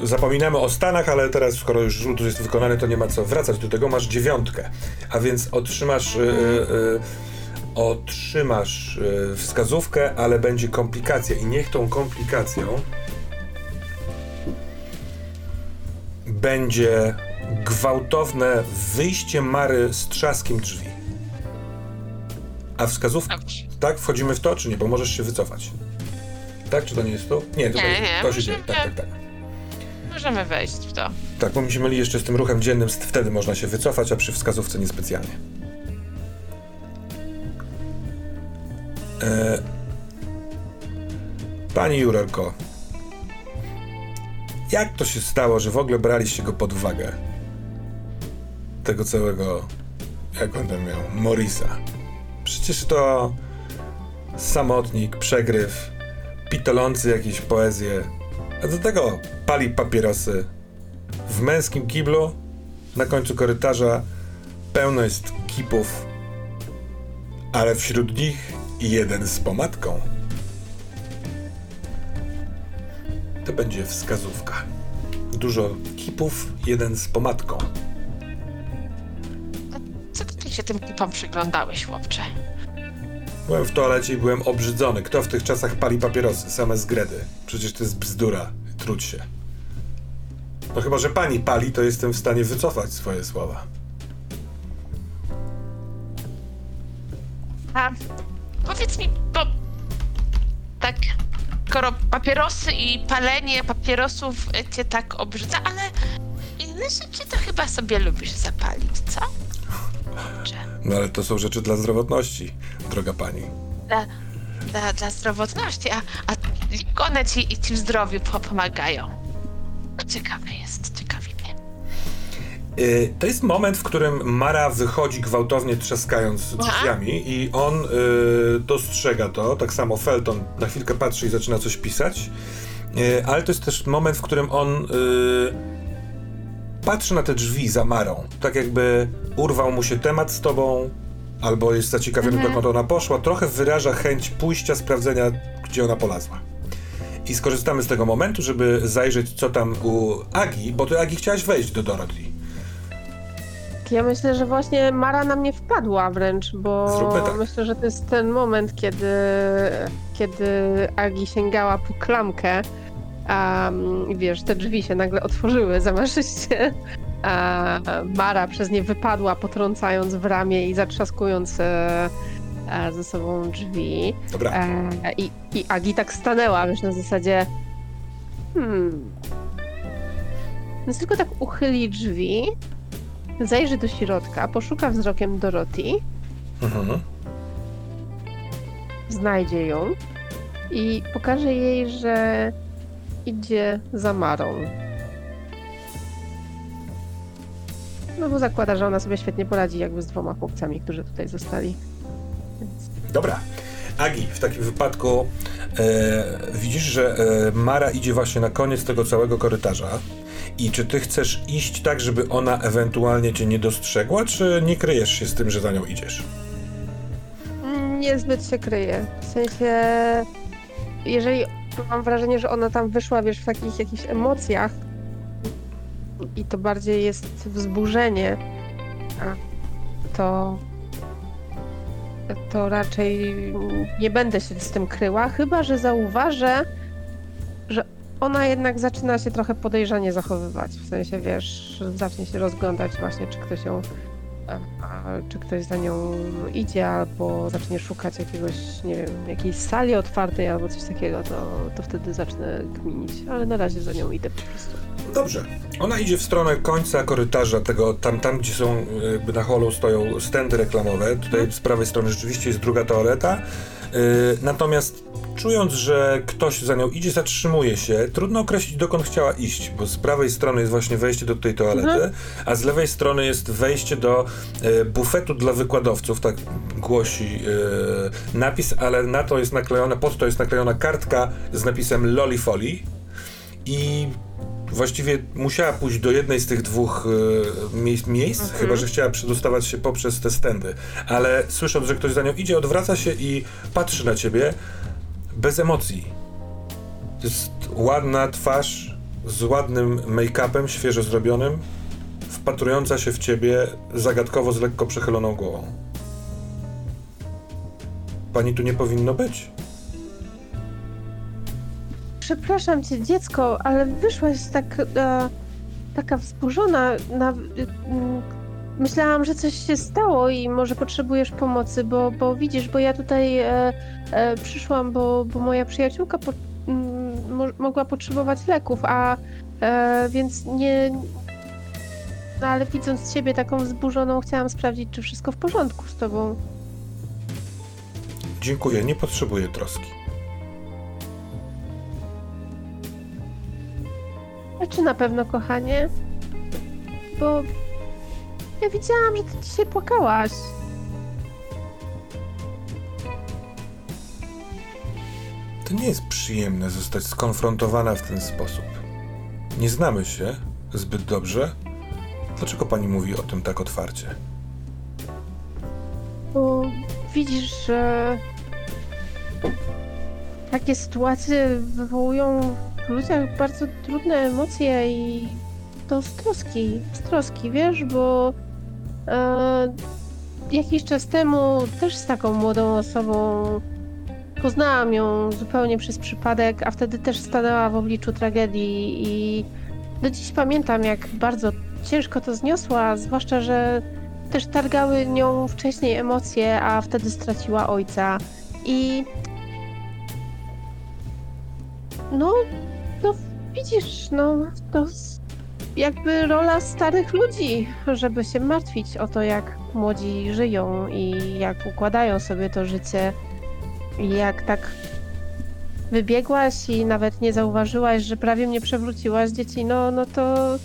zapominamy o Stanach, ale teraz, skoro już rzut jest wykonany, to nie ma co wracać do tego. Masz dziewiątkę, a więc otrzymasz, y, y, y, otrzymasz y, wskazówkę, ale będzie komplikacja. I niech tą komplikacją będzie gwałtowne wyjście Mary z trzaskiem drzwi. A wskazówka. Tak, wchodzimy w to, czy nie? Bo możesz się wycofać. Tak, czy to nie jest to? Nie, tutaj Nie, nie, to się dzieje. Tak, tak, tak. Możemy wejść w to. Tak, bo mi się myli jeszcze z tym ruchem dziennym, wtedy można się wycofać, a przy wskazówce niespecjalnie. E... Pani Jurorko, jak to się stało, że w ogóle braliście go pod uwagę? Tego całego, jak on tam miał, Morisa. Przecież to samotnik, przegryw, pitolący jakieś poezje, a do tego pali papierosy. W męskim kiblu na końcu korytarza pełno jest kipów, ale wśród nich jeden z pomadką. To będzie wskazówka. Dużo kipów, jeden z pomadką. Co ty się tym klipom przyglądałeś, chłopcze? Byłem w toalecie i byłem obrzydzony. Kto w tych czasach pali papierosy? Same zgredy. Przecież to jest bzdura. Truć się. No chyba, że pani pali, to jestem w stanie wycofać swoje słowa. A powiedz mi, bo tak, skoro papierosy i palenie papierosów cię tak obrzydza, ale inne rzeczy to chyba sobie lubisz zapalić, co? No ale to są rzeczy dla zdrowotności, droga pani. dla, dla, dla zdrowotności, a, a jak one ci, ci w zdrowiu po- pomagają? Ciekawe jest, ciekawi mnie. Y, To jest moment, w którym Mara wychodzi gwałtownie trzaskając drzwiami i on y, dostrzega to. Tak samo Felton na chwilkę patrzy i zaczyna coś pisać. Y, ale to jest też moment, w którym on y, patrzy na te drzwi za Marą. Tak jakby urwał mu się temat z tobą, albo jest zaciekawiony, dokąd ona poszła. Trochę wyraża chęć pójścia, sprawdzenia, gdzie ona polazła. I skorzystamy z tego momentu, żeby zajrzeć, co tam u Agi, bo ty Agi chciałaś wejść do Dorothy. Ja myślę, że właśnie Mara na mnie wpadła wręcz, bo tak. myślę, że to jest ten moment, kiedy, kiedy Agi sięgała po klamkę, a wiesz, te drzwi się nagle otworzyły zamaszyście, a Mara przez nie wypadła, potrącając w ramię i zatrzaskując e, e, ze sobą drzwi. Dobra. E, i, I Agi tak stanęła, wiesz, na zasadzie hmm... Więc tylko tak uchyli drzwi, zajrzy do środka, poszuka wzrokiem Dorothy, Mhm. znajdzie ją i pokaże jej, że idzie za Marą. No bo zakłada, że ona sobie świetnie poradzi jakby z dwoma chłopcami, którzy tutaj zostali. Więc Dobra. Agi, w takim wypadku e, widzisz, że e, Mara idzie właśnie na koniec tego całego korytarza. I czy ty chcesz iść tak, żeby ona ewentualnie cię nie dostrzegła, czy nie kryjesz się z tym, że za nią idziesz? Niezbyt się kryje. W sensie, jeżeli mam wrażenie, że ona tam wyszła, wiesz, w takich jakichś emocjach i to bardziej jest wzburzenie, a to to raczej nie będę się z tym kryła, chyba że zauważę, że ona jednak zaczyna się trochę podejrzanie zachowywać. W sensie, wiesz, zacznie się rozglądać właśnie, czy ktoś ją a- czy ktoś za nią idzie, albo zacznie szukać jakiegoś, nie wiem, jakiejś sali otwartej, albo coś takiego, to, to wtedy zacznę kminić. Ale na razie za nią idę po prostu. Dobrze. Ona idzie w stronę końca korytarza, tego tam, tam gdzie są jakby na holu stoją stędy reklamowe. Tutaj z prawej strony rzeczywiście jest druga toaleta. Yy, natomiast czując, że ktoś za nią idzie, zatrzymuje się. Trudno określić, dokąd chciała iść, bo z prawej strony jest właśnie wejście do tej toalety, Mhm. a z lewej strony jest wejście do e, bufetu dla wykładowców, tak głosi e, napis, ale na to jest naklejona, pod to jest naklejona kartka z napisem Lolifoli i właściwie musiała pójść do jednej z tych dwóch e, miejsc, miejsc Mhm. chyba że chciała przedostawać się poprzez te stędy. Ale słysząc, że ktoś za nią idzie, odwraca się i patrzy na ciebie bez emocji. To jest ładna twarz z ładnym make-upem, świeżo zrobionym, wpatrująca się w ciebie zagadkowo z lekko przechyloną głową. Pani tu nie powinno być. Przepraszam cię, dziecko, ale wyszłaś tak, e, taka wzburzona. Na, mm, myślałam, że coś się stało i może potrzebujesz pomocy, bo, bo widzisz, bo ja tutaj e, e, przyszłam, bo, bo moja przyjaciółka po, mo, mogła potrzebować leków, a e, więc nie. No ale widząc ciebie taką wzburzoną, chciałam sprawdzić, czy wszystko w porządku z tobą. Dziękuję, nie potrzebuję troski. A czy na pewno, kochanie? Bo ja widziałam, że ty dzisiaj płakałaś. To nie jest przyjemne zostać skonfrontowana w ten sposób. Nie znamy się zbyt dobrze. Dlaczego pani mówi o tym tak otwarcie? Bo widzisz, że takie sytuacje wywołują w ludziach bardzo trudne emocje i to z troski, z troski, wiesz, bo e, jakiś czas temu też z taką młodą osobą poznałam ją zupełnie przez przypadek, a wtedy też stanęła w obliczu tragedii i do dziś pamiętam, jak bardzo ciężko to zniosła, zwłaszcza, że też targały nią wcześniej emocje, a wtedy straciła ojca. I. No, no widzisz, no to jakby rola starych ludzi, żeby się martwić o to, jak młodzi żyją i jak układają sobie to życie. I jak tak wybiegłaś i nawet nie zauważyłaś, że prawie mnie przewróciłaś dzieci, no, no to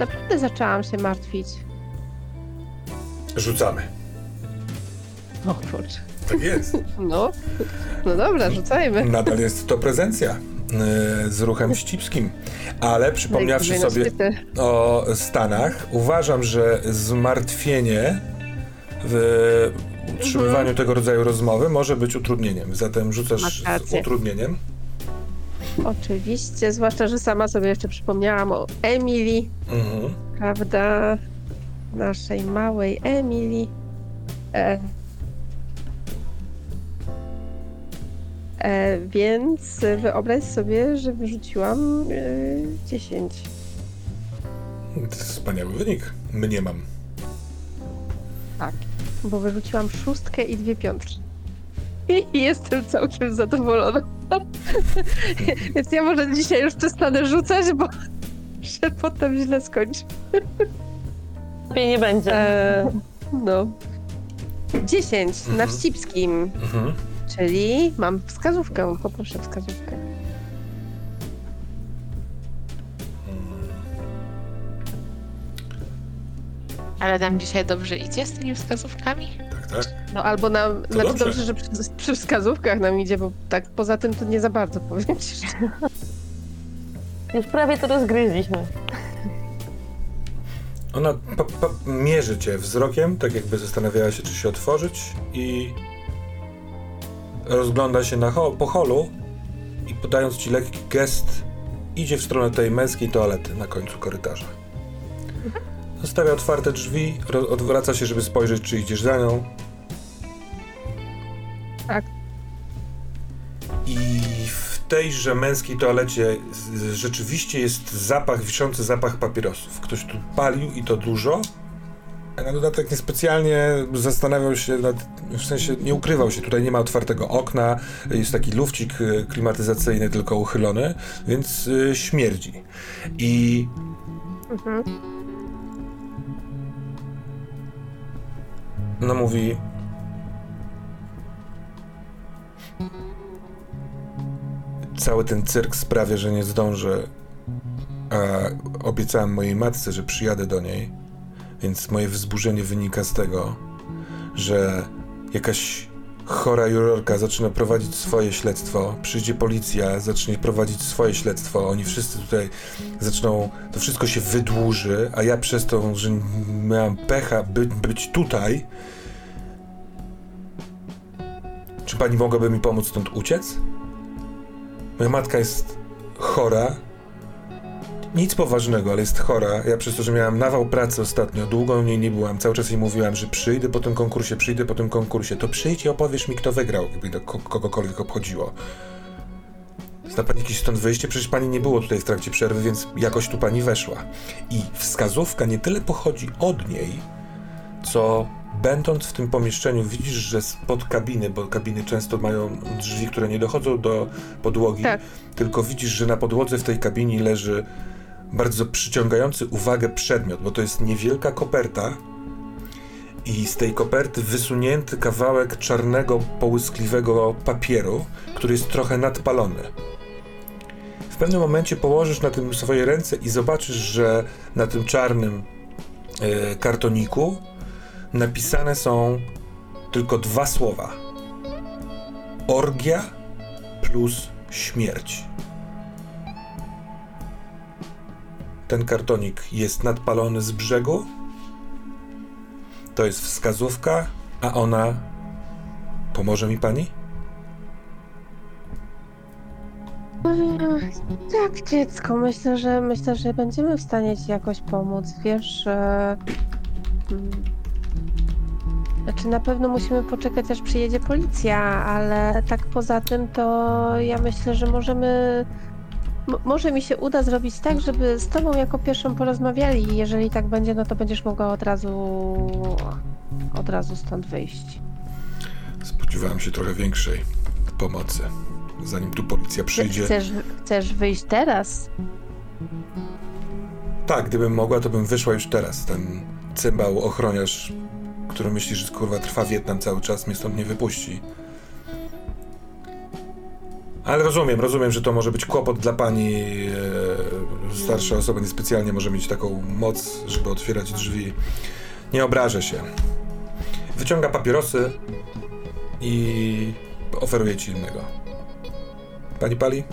naprawdę zaczęłam się martwić. Rzucamy. O kurczę. Tak jest. No, no dobra, rzucajmy. Nadal jest to prezencja z ruchem ścipskim. Ale przypomniawszy sobie o Stanach, uważam, że zmartwienie w utrzymywaniu tego rodzaju rozmowy może być utrudnieniem. Zatem rzucasz z utrudnieniem. Oczywiście, zwłaszcza, że sama sobie jeszcze przypomniałam o Emily, Mhm. prawda? naszej małej Emily. E, e, więc wyobraź sobie, że wyrzuciłam e, 10. To jest wspaniały wynik. Mnie mam. Tak, bo wyrzuciłam szóstkę i dwie piątki. I jestem całkiem zadowolona. Więc ja może dzisiaj już przestanę rzucać, bo że potem źle skończy. Lepiej nie będzie. E, no. 10 na Mhm. wścibskim, Mhm. Czyli mam wskazówkę. Poproszę wskazówkę. Ale nam dzisiaj dobrze idzie z tymi wskazówkami? Tak, tak. No albo nam, To znaczy dobrze. dobrze, że przy, przy wskazówkach nam idzie, bo tak poza tym to nie za bardzo powiem ci szczerze. Już prawie to rozgryźliśmy. Ona mierzy cię wzrokiem, tak jakby zastanawiała się, czy się otworzyć i rozgląda się na ho, po holu i podając ci lekki gest idzie w stronę tej męskiej toalety na końcu korytarza. Zostawia otwarte drzwi, odwraca się, żeby spojrzeć, czy idziesz za nią. Tak. I w tejże męskiej toalecie rzeczywiście jest zapach, wiszący zapach papierosów. Ktoś tu palił i to dużo. Na dodatek niespecjalnie zastanawiał się nad, w sensie nie ukrywał się, tutaj nie ma otwartego okna, jest taki lufcik y, klimatyzacyjny tylko uchylony, więc y, śmierdzi. I Mhm. no mówi cały ten cyrk sprawia, że nie zdążę a obiecałem mojej matce, że przyjadę do niej więc moje wzburzenie wynika z tego, że jakaś chora jurorka zaczyna prowadzić swoje śledztwo, przyjdzie policja, zacznie prowadzić swoje śledztwo, oni wszyscy tutaj zaczną, to wszystko się wydłuży, a ja przez to, że miałem pecha by, być tutaj, czy pani mogłaby mi pomóc stąd uciec? Moja matka jest chora, nic poważnego, ale jest chora. Ja przez to, że miałam nawał pracy ostatnio, długo u niej nie byłam, cały czas jej mówiłam, że przyjdę po tym konkursie, przyjdę po tym konkursie. To przyjdź i opowiesz mi, kto wygrał, jakby to ko- kogokolwiek obchodziło. Zna pani jakieś stąd wyjście? Przecież pani nie było tutaj w trakcie przerwy, więc jakoś tu pani weszła. I wskazówka nie tyle pochodzi od niej, co będąc w tym pomieszczeniu widzisz, że spod kabiny, bo kabiny często mają drzwi, które nie dochodzą do podłogi, Tak. tylko widzisz, że na podłodze w tej kabinie leży bardzo przyciągający uwagę przedmiot, bo to jest niewielka koperta i z tej koperty wysunięty kawałek czarnego, połyskliwego papieru, który jest trochę nadpalony. W pewnym momencie położysz na tym swoje ręce i zobaczysz, że na tym czarnym e, kartoniku napisane są tylko dwa słowa. Orgia plus śmierć. Ten kartonik jest nadpalony z brzegu. To jest wskazówka, a ona. Pomoże mi pani? Tak, dziecko, myślę, że myślę, że będziemy w stanie ci jakoś pomóc. Wiesz, e, mm, znaczy na pewno musimy poczekać, aż przyjedzie policja, ale tak poza tym, to ja myślę, że możemy. Może mi się uda zrobić tak, żeby z tobą jako pierwszą porozmawiali i jeżeli tak będzie, no to będziesz mogła od razu od razu stąd wyjść. Spodziewałem się trochę większej pomocy. Zanim tu policja przyjdzie. Chcesz, chcesz wyjść teraz? Tak, gdybym mogła, to bym wyszła już teraz. Ten cymbał ochroniarz, który myśli, że kurwa trwa Wietnam cały czas, mnie stąd nie wypuści. Ale rozumiem, rozumiem, że to może być kłopot dla pani. E, starsza osoba niespecjalnie może mieć taką moc, żeby otwierać drzwi. Nie obrażę się. Wyciąga papierosy i oferuje ci innego. Pani pali?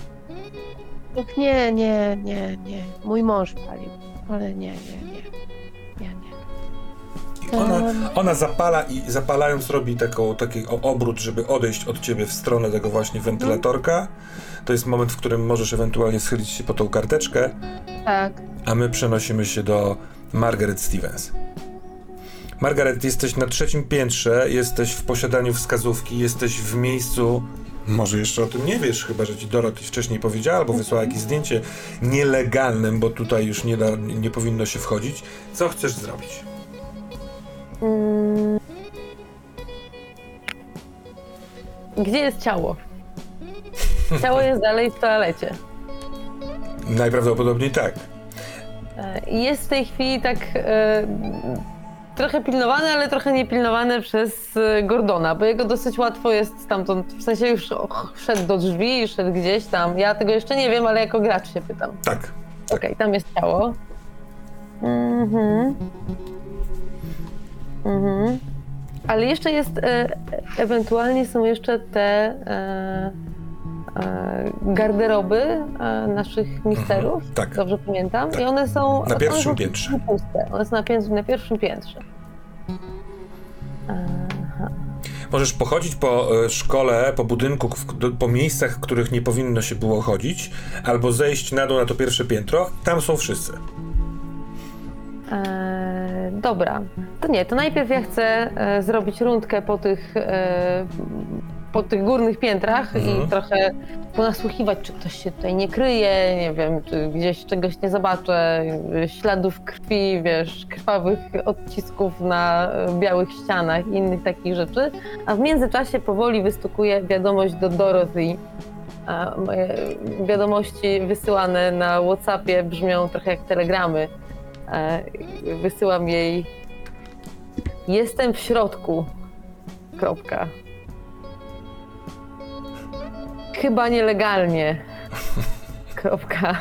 Och, nie, nie, nie, nie. Mój mąż palił, ale nie, nie, nie. Ona, Em. ona zapala i zapalając robi taką, taki obrót, żeby odejść od ciebie w stronę tego właśnie wentylatorka. To jest moment, w którym możesz ewentualnie schylić się po tą karteczkę, Tak. a my przenosimy się do Margaret Stevens. Margaret, jesteś na trzecim piętrze, jesteś w posiadaniu wskazówki, jesteś w miejscu. Może jeszcze o tym nie wiesz, chyba że ci Dorothy wcześniej powiedziała, albo wysłała jakieś zdjęcie nielegalnym, bo tutaj już nie, da, nie powinno się wchodzić. Co chcesz zrobić? Mm. Gdzie jest ciało? Ciało jest dalej w toalecie. Najprawdopodobniej tak. E, Jest w tej chwili tak e, trochę pilnowane, ale trochę niepilnowane przez e, Gordona, bo jego dosyć łatwo jest stamtąd, w sensie już och, wszedł do drzwi, szedł gdzieś tam. Ja tego jeszcze nie wiem, ale jako gracz się pytam. Tak. Okej, tam jest ciało. Mhm. Mhm. Ale jeszcze jest, e, ewentualnie są jeszcze te e, e, garderoby e, naszych misterów. tak. Dobrze pamiętam. I one są. Na pierwszym są piętrze. Puste. One są na, pię- na pierwszym piętrze. Aha. Możesz pochodzić po e, szkole, po budynku, po miejscach, w których nie powinno się było chodzić, albo zejść na dół na to pierwsze piętro. Tam są wszyscy. E, dobra, to nie, to najpierw ja chcę e, zrobić rundkę po tych, e, po tych górnych piętrach Mhm. i trochę ponasłuchiwać, czy ktoś się tutaj nie kryje, nie wiem, czy gdzieś czegoś nie zobaczę, e, śladów krwi, wiesz, krwawych odcisków na e, białych ścianach i innych takich rzeczy, a w międzyczasie powoli wystukuję wiadomość do Dorothy. A moje wiadomości wysyłane na Whatsappie brzmią trochę jak telegramy. E, Wysyłam jej. Jestem w środku. Kropka. Chyba nielegalnie. Kropka.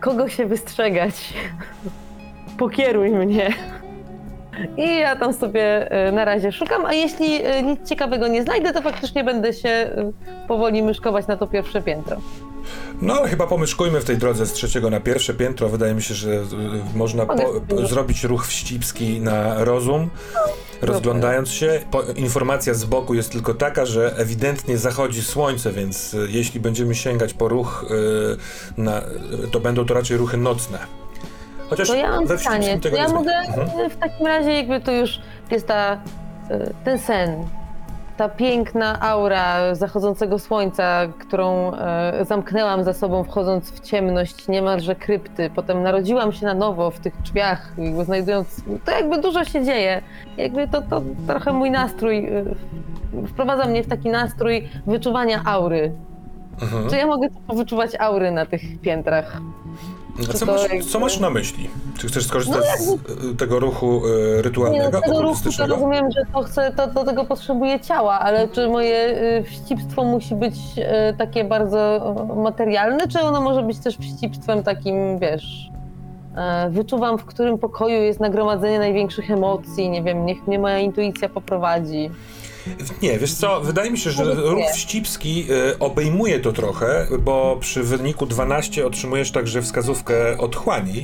Kogo się wystrzegać? Pokieruj mnie. I ja tam sobie e, na razie szukam, a jeśli e, nic ciekawego nie znajdę, to faktycznie będę się powoli myszkować na to pierwsze piętro. No ale chyba pomyszkujmy w tej drodze z trzeciego na pierwsze piętro. Wydaje mi się, że y, można po, zrobić ruch wścibski na rozum. Rozglądając się, po, informacja z boku jest tylko taka, że ewidentnie zachodzi słońce, więc y, jeśli będziemy sięgać po ruch, y, na, to będą to raczej ruchy nocne. Chociaż To ja mam we pytanie, tego ja mogę. Mhm. w takim razie jakby to już jest ta, y, ten sen, ta piękna aura zachodzącego słońca, którą e, zamknęłam za sobą wchodząc w ciemność niemalże krypty. Potem narodziłam się na nowo w tych drzwiach, jakby znajdując, to jakby dużo się dzieje. Jakby to, to trochę mój nastrój, y, wprowadza mnie w taki nastrój wyczuwania aury. Mhm. Czy ja mogę tylko wyczuwać aury na tych piętrach? Co, masz, jakby- co masz na myśli? Czy chcesz skorzystać No z y, tego ruchu y, Nie, no, rytualnego, tego ruchu to rozumiem, że to chcę, to, do tego potrzebuję ciała, ale czy moje y, wścibstwo musi być y, takie bardzo materialne, czy ono może być też wścibstwem takim, wiesz, y, wyczuwam, w którym pokoju jest nagromadzenie największych emocji, nie wiem, niech mnie moja intuicja poprowadzi. Nie, wiesz co, wydaje mi się, że ruch wścibski y, obejmuje to trochę, bo przy wyniku 12 otrzymujesz także wskazówkę otchłani.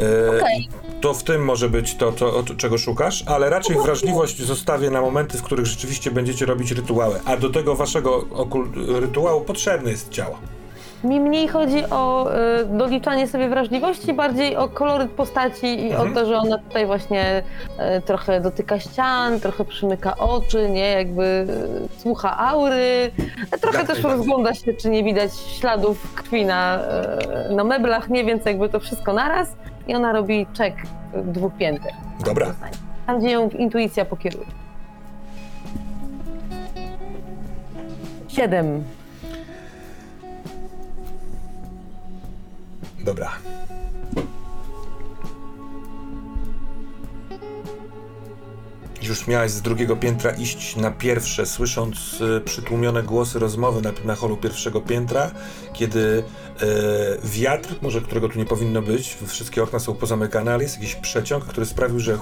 Y, Okej. To w tym może być to, to, o- czego szukasz, ale raczej wrażliwość zostawię na momenty, w których rzeczywiście będziecie robić rytuały. A do tego waszego rytuału potrzebne jest ciało. Mi mniej chodzi o y, doliczanie sobie wrażliwości, bardziej o koloryt postaci i Mhm. o to, że ona tutaj właśnie y, trochę dotyka ścian, trochę przymyka oczy, nie, jakby y, słucha aury, a trochę Jak też najbardziej. rozgląda się, czy nie widać śladów krwi na, y, na meblach, nie, więc jakby to wszystko naraz i ona robi czek y, dwóch pięter. Dobra. Tam, gdzie ją intuicja pokieruje. Siedem. Dobra. Już miałeś z drugiego piętra iść na pierwsze, słysząc y, przytłumione głosy rozmowy na, na holu pierwszego piętra, kiedy y, wiatr, może którego tu nie powinno być, wszystkie okna są pozamykane, ale jest jakiś przeciąg, który sprawił, że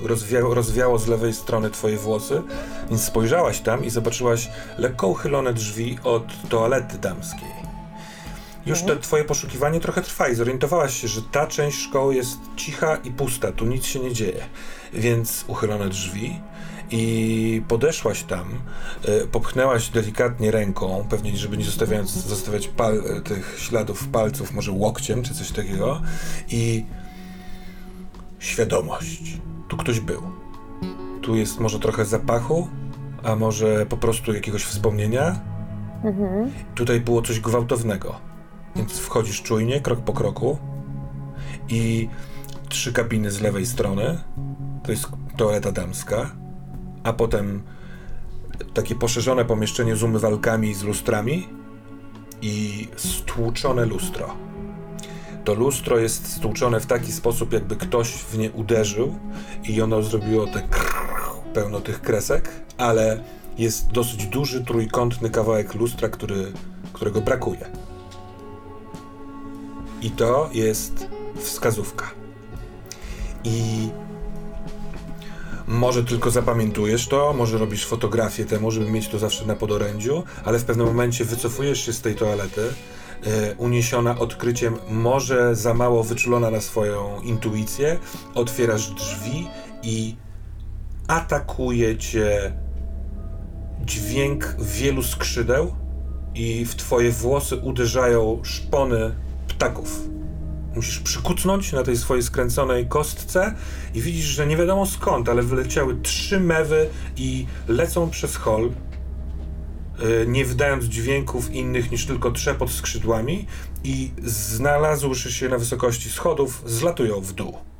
rozwiało, rozwiało z lewej strony twoje włosy, więc spojrzałaś tam i zobaczyłaś lekko uchylone drzwi od toalety damskiej. Już to twoje poszukiwanie trochę trwa i zorientowałaś się, że ta część szkoły jest cicha i pusta, tu nic się nie dzieje. Więc uchylone drzwi i podeszłaś tam, y, popchnęłaś delikatnie ręką, pewnie żeby nie zostawiając, zostawiać pal, tych śladów palców, może łokciem czy coś takiego i świadomość. Tu ktoś był. Tu jest może trochę zapachu, a może po prostu jakiegoś wspomnienia. Mhm. Tutaj było coś gwałtownego. Więc wchodzisz czujnie, krok po kroku i trzy kabiny z lewej strony. To jest toaleta damska, a potem takie poszerzone pomieszczenie z umywalkami i z lustrami i stłuczone lustro. To lustro jest stłuczone w taki sposób, jakby ktoś w nie uderzył i ono zrobiło te pełno tych kresek, ale jest dosyć duży, trójkątny kawałek lustra, który, którego brakuje. I to jest wskazówka. I może tylko zapamiętujesz to, może robisz fotografię temu, żeby mieć to zawsze na podorędziu, ale w pewnym momencie wycofujesz się z tej toalety, e, uniesiona odkryciem, może za mało wyczulona na swoją intuicję, otwierasz drzwi i atakuje cię dźwięk wielu skrzydeł i w twoje włosy uderzają szpony ptaków. Musisz przykucnąć na tej swojej skręconej kostce i widzisz, że nie wiadomo skąd, ale wyleciały trzy mewy i lecą przez hol, yy, nie wydając dźwięków innych niż tylko trzepot skrzydłami i znalazłszy się na wysokości schodów, zlatują w dół.